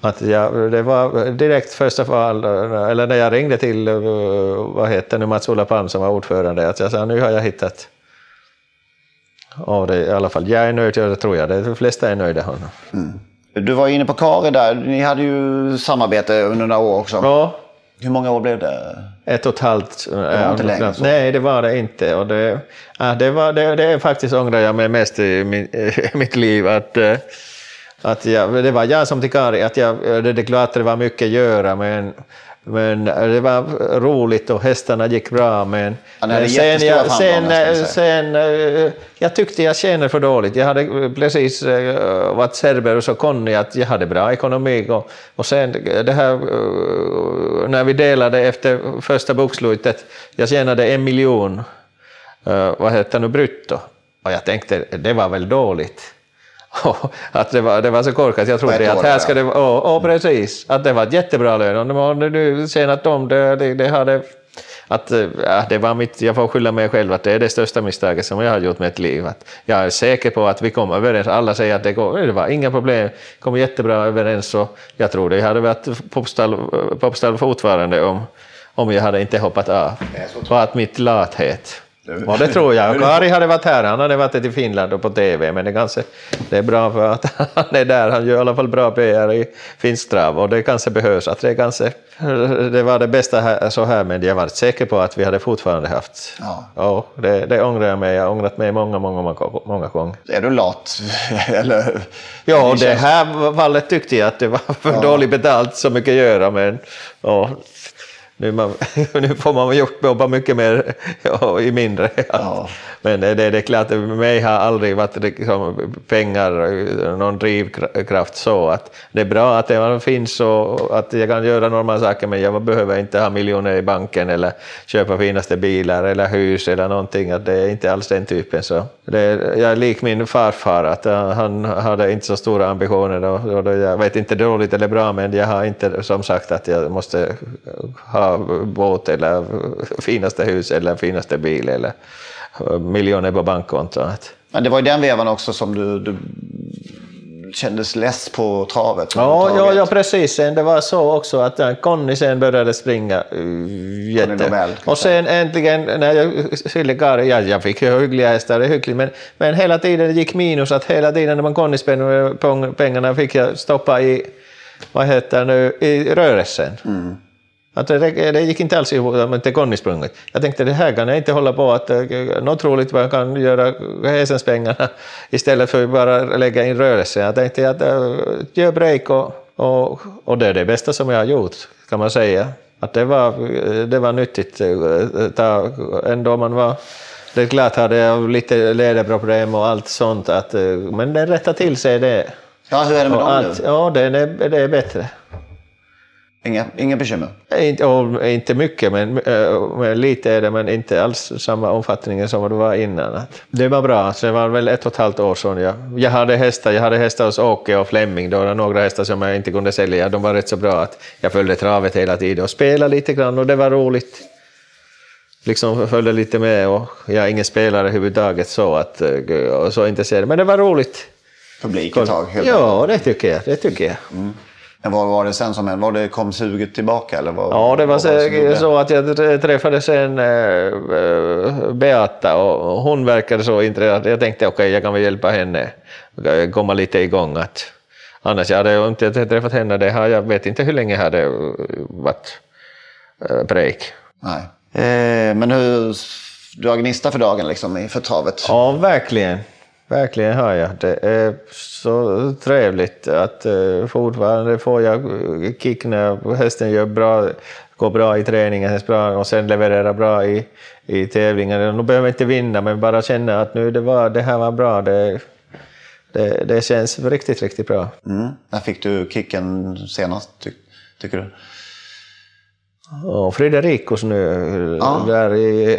Att jag, det var direkt första fall, eller när jag ringde till eh, vad heter nu, Mats-Ola Palm som var ordförande, att jag sa nu har jag hittat Ja, det, i alla fall. Jag är nöjd, jag tror jag. De flesta är nöjda. Honom. Du var inne på Kari där. Ni hade ju samarbete under några år också. Ja, Hur många år blev det? ett och ett halvt. Det var inte längre så. Nej, det var det inte. Och det, ja, det, var, det, det är faktiskt ångrar jag mig mest i min, *laughs* mitt liv. Att, eh, att jag, det var jag som till Kari. Att jag, det, det är klart att det var mycket att göra, men, men det var roligt och hästarna gick bra. Men, Ja, men sen, jag, sen, ska sen, jag eh, jag tyckte jag tjänade för dåligt. Jag hade precis eh, varit Cerberus och Conny, att jag hade bra ekonomi. Och, och sen det här, eh, när vi delade efter första bokslutet, jag tjänade en miljon, eh, vad heter det nu, brutto. Och jag tänkte, det var väl dåligt. Att det var, det var så korkat. Jag trodde att här ska det vara... Ja, precis. Att det var ett jättebra lön. Och de har nu tjänat om det, det, det hade... Att, eh, ja, det var mitt, jag får skylla mig själv att det är det största misstaget som jag har gjort med ett liv. Att jag är säker på att vi kommer överens. Alla säger att det, går, det var inga problem, kom jättebra överens. Och jag tror det hade varit popstall, popstall fortfarande om, om jag hade inte hoppat av. Och att mitt lathet. Och det tror jag. Kari hade varit här, han hade varit i Finland och på TV, men det, kanske, det är bra för att han är där. Han gör i alla fall bra PR i finsk trav och det kanske behövs. Att det, kanske, det var det bästa här, så här, men jag var säker på att vi hade fortfarande haft. Ja. Ja, det, det ångrar jag mig. Jag har ångrat mig många, många, många, många gånger. Är du lat? *laughs* Eller? Ja, det här fallet tyckte jag att det var för dåligt betalt, så mycket att göra, men ja, nu, man, *laughs* nu får man jobba mycket mer i mindre. *laughs* Ja. Men det, det, är klart, mig har aldrig varit liksom, pengar någon drivkraft så att det är bra att det finns och att jag kan göra normala saker men jag behöver inte ha miljoner i banken eller köpa finaste bilar eller hus eller någonting. Att det är inte alls den typen. Så det jag är lik min farfar, att uh, han hade inte så stora ambitioner. Och, och jag vet inte dåligt eller bra men jag har inte som sagt att jag måste ha båt eller *laughs* finaste hus eller finaste bil eller miljoner på bankkontot. Men det var i den vevan också som du, du kändes less på travet? Ja, ja, ja, precis. Det var så också att äh, Conny sen började springa uh, jätte... Nobel, och sen äntligen när jag *laughs* fyllde kar, ja, jag fick ju hyggliga hästar, det hyggligt, men, men hela tiden gick minus att hela tiden när man Conny pengarna fick jag stoppa i, vad heter nu, i rörelsen. Mm. Att det, det gick inte alls ihop med Conny-sprunget. Jag tänkte det här kan jag inte hålla på att, eh, något roligt vad jag kan göra hästenspengarna *laughs* istället för att bara lägga in rörelse. Jag tänkte att gör break och, och, och det är det bästa som jag har gjort kan man säga. Att det var, det var nyttigt. Ta, ändå man var det är klart hade jag lite ledarproblem och allt sånt, att, men det rättade till sig det. Ja, hur är det med dem nu? Ja, det är, det är bättre. Inga, inga bekymmer? Inte, inte mycket, men, eh, men, lite är det, men inte alls samma omfattning som det var innan. Det var bra, så det var väl ett och ett halvt år sedan. Jag, jag hade hästar jag hade hästar hos Åke och Flemming, då var det några hästar som jag inte kunde sälja. De var rätt så bra att jag följde travet hela tiden och spelade lite grann och det var roligt. Liksom följde lite med och jag är ingen spelare överhuvudtaget så, att, eh, så intresserad, men det var roligt. Publik ett tag? Helt ja, det tycker jag. Det tycker jag. Mm. Men vad var det sen som hände? Var det, kom suget tillbaka? Eller vad, ja, det var, så, det så att jag träffade sen äh, Beata och hon verkade så intresserad. Jag tänkte okej, okay, jag kan väl hjälpa henne komma lite igång. Att, annars jag hade jag inte träffat henne. Det har, jag vet inte hur länge jag hade varit äh, break. Nej. Eh, men hur, du har gnista för dagen liksom, för travet? Ja, verkligen. Verkligen har jag. Det är så trevligt att eh, fortfarande får jag kick när hästen gör bra, går bra i träningen och sen levererar bra i, i tävlingar. Nu behöver jag inte vinna, men bara känna att nu det, var, det här var bra. Det, det, det känns riktigt, riktigt bra. Mm. När fick du kicken senast, ty tycker du? Och Frederikos nu, ja. där i...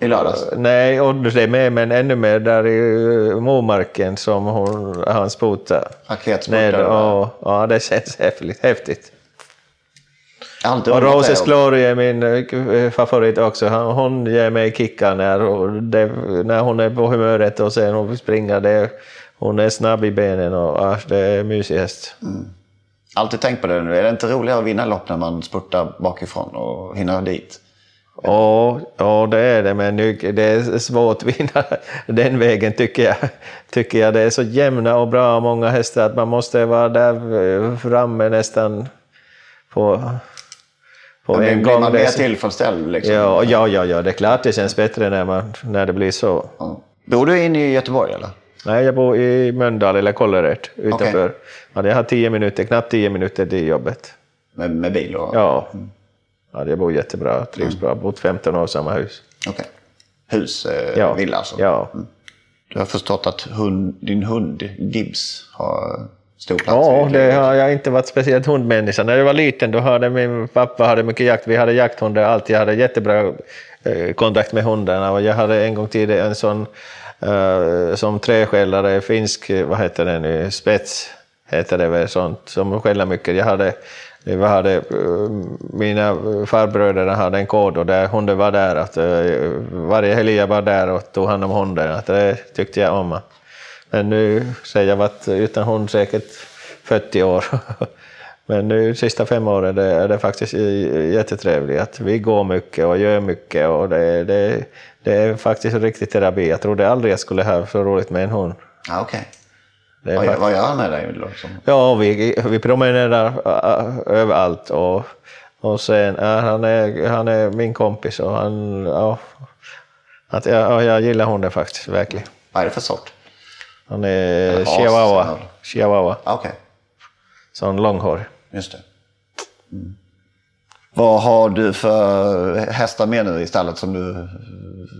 I lördags? Nej, och det är med, men ännu mer där i Momarken som hon, han spotade. Raketspotade? Ja, ja, det känns häftigt. häftigt. Och Roses Glory är min eh, favorit också. Hon ger mig kickar när, det, när hon är på humöret och sen hon springer. Det, hon är snabb i benen och ja, det är mysig häst. Mm alltid tänkt på det nu. Är det inte roligare att vinna lopp när man spurtar bakifrån och hinner dit? Ja, ja det är det, men det är svårt att vinna *laughs* den vägen tycker jag. Tycker jag. Det är så jämna och bra många hästar att man måste vara där framme nästan på, på en blir gång. Blir man mer tillfredsställd? Liksom? Ja, ja, ja, ja, det är klart det känns bättre när, man, när det blir så. Ja. Bor du inne i Göteborg eller? Nej, jag bor i Mölndal eller Kållered utanför. Okay. jag har tio minuter, knappt tio minuter till jobbet. Med, med bil? Och... Ja. Mm. ja. Jag bor jättebra, trivs mm. bra. Bott 15 år i samma hus. Okay. Hus, eh, ja. villa alltså? Ja. Mm. Du har förstått att hund, din hund Gibbs har stor plats? Ja, det har jag inte varit speciellt hundmänniska. När jag var liten då hade min pappa hade mycket jakt. Vi hade jakthundar alltid. Jag hade jättebra eh, kontakt med hundarna och jag hade en gång tidigare en sån Uh, som träskällare, finsk, vad heter det nu, spets heter det väl sånt, som skäller mycket. Jag hade, eh, jag hade, eh, mina farbröder hade en kod och där hunden var där. Att, uh, varje helg jag var där och tog hand om hunden. Att det tyckte jag om. Men nu säger jag att utan hund säkert 40 år. *laughs* Men nu sista fem åren det, är det faktiskt jättetrevligt. Att vi går mycket och gör mycket och det, det, det är faktiskt riktigt terapi. Jag trodde aldrig jag skulle ha så roligt med en hund. Ah, okay. Vad, faktiskt... vad gör han med dig? Liksom? Ja, vi, vi promenerar äh, överallt. Och, och sen, ja, han, är, han är min kompis och han, ja, att, ja, jag gillar hunden faktiskt, verkligen. Vad är det för sort? Han är chihuahua. chihuahua. Ah, okay. Sån långhårig. Just det. Mm. Vad har du för hästar med nu istället som du,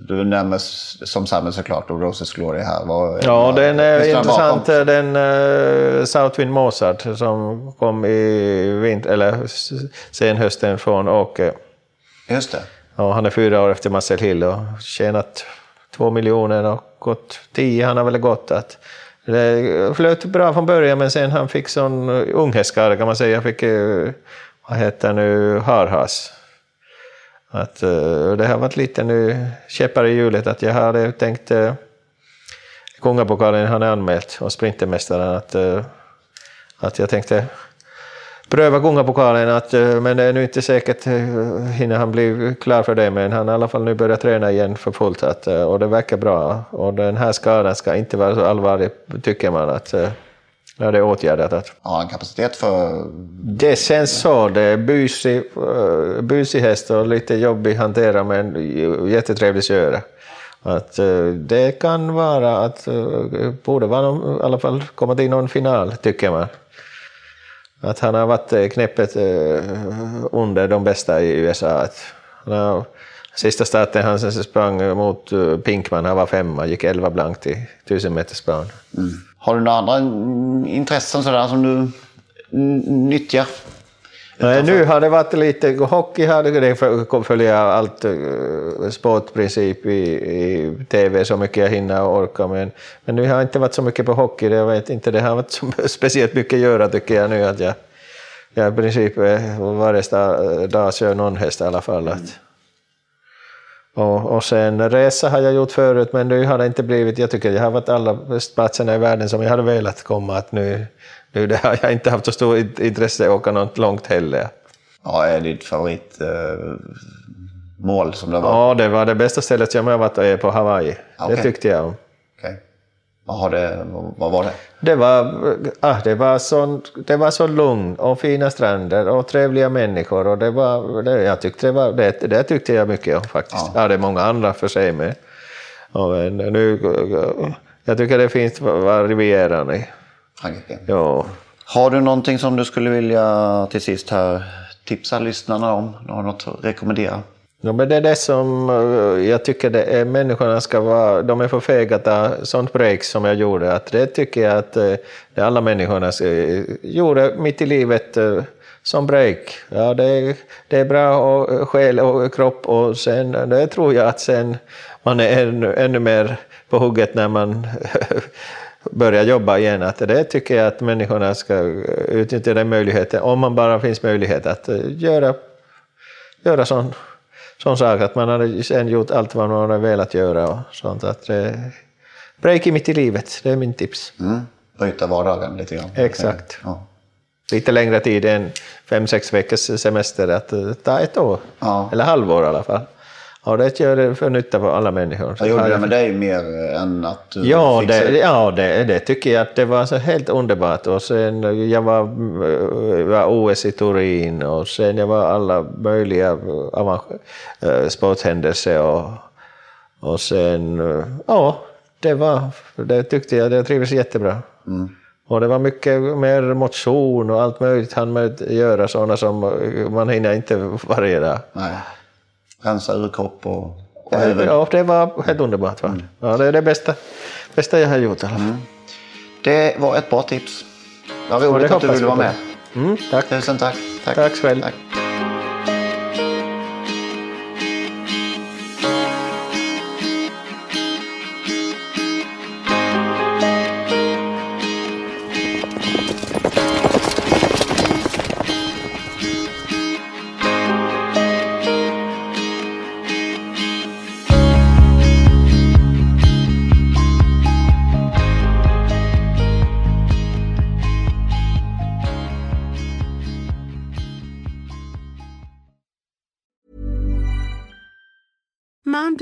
du nämner som Samuel såklart och Roses Glory här? Vad, ja, vad, den är intressant. Bakom? Den uh, Southwind Mozart som kom i vinter, eller senhösten från Åke. Just det. Ja, han är fyra år efter Marcel Hill och tjänat två miljoner och gått tio. Han har väl gått att det flöt bra från början men sen han fick sån unghästskada kan man säga. Jag fick, vad heter nu, harhas. Att, uh, det har varit lite nu käppar i hjulet att jag hade tänkt eh, uh, Kungapokalen har anmält och Sprintermästaren att, uh, att jag tänkte pröva Kungapokalen, att, men det är nu inte säkert hinner han bli klar för det, men han har i alla fall nu börjat träna igen för fullt att, och det verkar bra. Och den här skadan ska inte vara så allvarlig, tycker man. att Ja, det är åtgärdat. Att... Har han kapacitet för... Det känns så. Det är busig, uh, busig häst och lite jobbig att hantera men jättetrevlig köra. Att, uh, det kan vara att uh, borde vara någon, i alla fall komma till någon final, tycker man. Att han har varit knäppet under de bästa i USA. Att, han Sista starten han sprang mot Pinkman, han var femma, gick 11 blankt i 1000 metersplan. Mm. Har du några andra intressen sådär som du nyttjar? Nej, nu har det varit lite, hockey har det följer allt uh, sportprincip i, i tv så mycket jag hinner och orkar men, men nu har jag inte varit så mycket på hockey, jag vet inte, det har varit så *laughs* speciellt mycket att göra tycker jag nu att jag, jag i princip eh, varje dag kör någon häst i alla fall. Att, och, och sen resa har jag gjort förut, men nu har det inte blivit, jag tycker jag har varit alla platserna i världen som jag hade velat komma, att nu, nu det har jag inte haft så stort intresse att åka något långt heller. Ja, är ditt favoritmål eh, som det var? Ja, det var det bästa stället som jag varit på Hawaii. Okay. Det tyckte jag om. Okay. Aha, det, vad var det? Det var, ah, det, var så, det var så lugnt och fina stränder och trevliga människor. Och det, var, det, jag tyckte det, var, det, det tyckte jag mycket om faktiskt. Ja. ja, det är många andra för sig med. Och nu, jag tycker det finns var Rivieran i. Ja. Har du någonting som du skulle vilja till sist här tipsa lyssnarna om? Har du något att rekommendera? Ja, men det är det som eh, jag tycker det är, människorna ska vara, de är för fega att ta sånt break som jag gjorde. Att det tycker jag att eh, det alla människorna eh, gjorde mitt i livet som break. Ja, det, det är bra och själ och kropp och sen det tror jag att sen man är ännu, ännu mer på hugget när man *laughs* börjar jobba igen. Att det tycker jag att människorna ska utnyttja den möjligheten, om man bara finns möjlighet att göra, göra sånt sån sak att man hade sen gjort allt vad man hade velat göra och sånt. Att det, break mitt i livet, det är min tips. Mm. Bryta vardagen lite grann. Exakt. Ja. Lite längre tid än fem, sex veckors semester, att ta ett år. Ja. Eller halvår i alla fall. Ja, det gör det för nytta för alla människor. Vad gjorde det med dig mer än att du Ja, det, ja det, det, tycker jag att det var så helt underbart. Och sen jag var, var OS i Turin och sen jag var alla möjliga äh, sporthändelser och, och sen, ja, det var, det tyckte jag, det trivdes jättebra. Mm. Och det var mycket mer motion och allt möjligt han med göra, sådana som man hinner inte varje dag. Nej rensa ur kropp och, och huvud. Ja, det var helt underbart. Va? Mm. Ja, det är det bästa, bästa jag har gjort i alla fall. Mm. Det var ett bra tips. Vad roligt att du ville vara med. Mm, tack. Tusen tack. Tack, tack själv. Tack.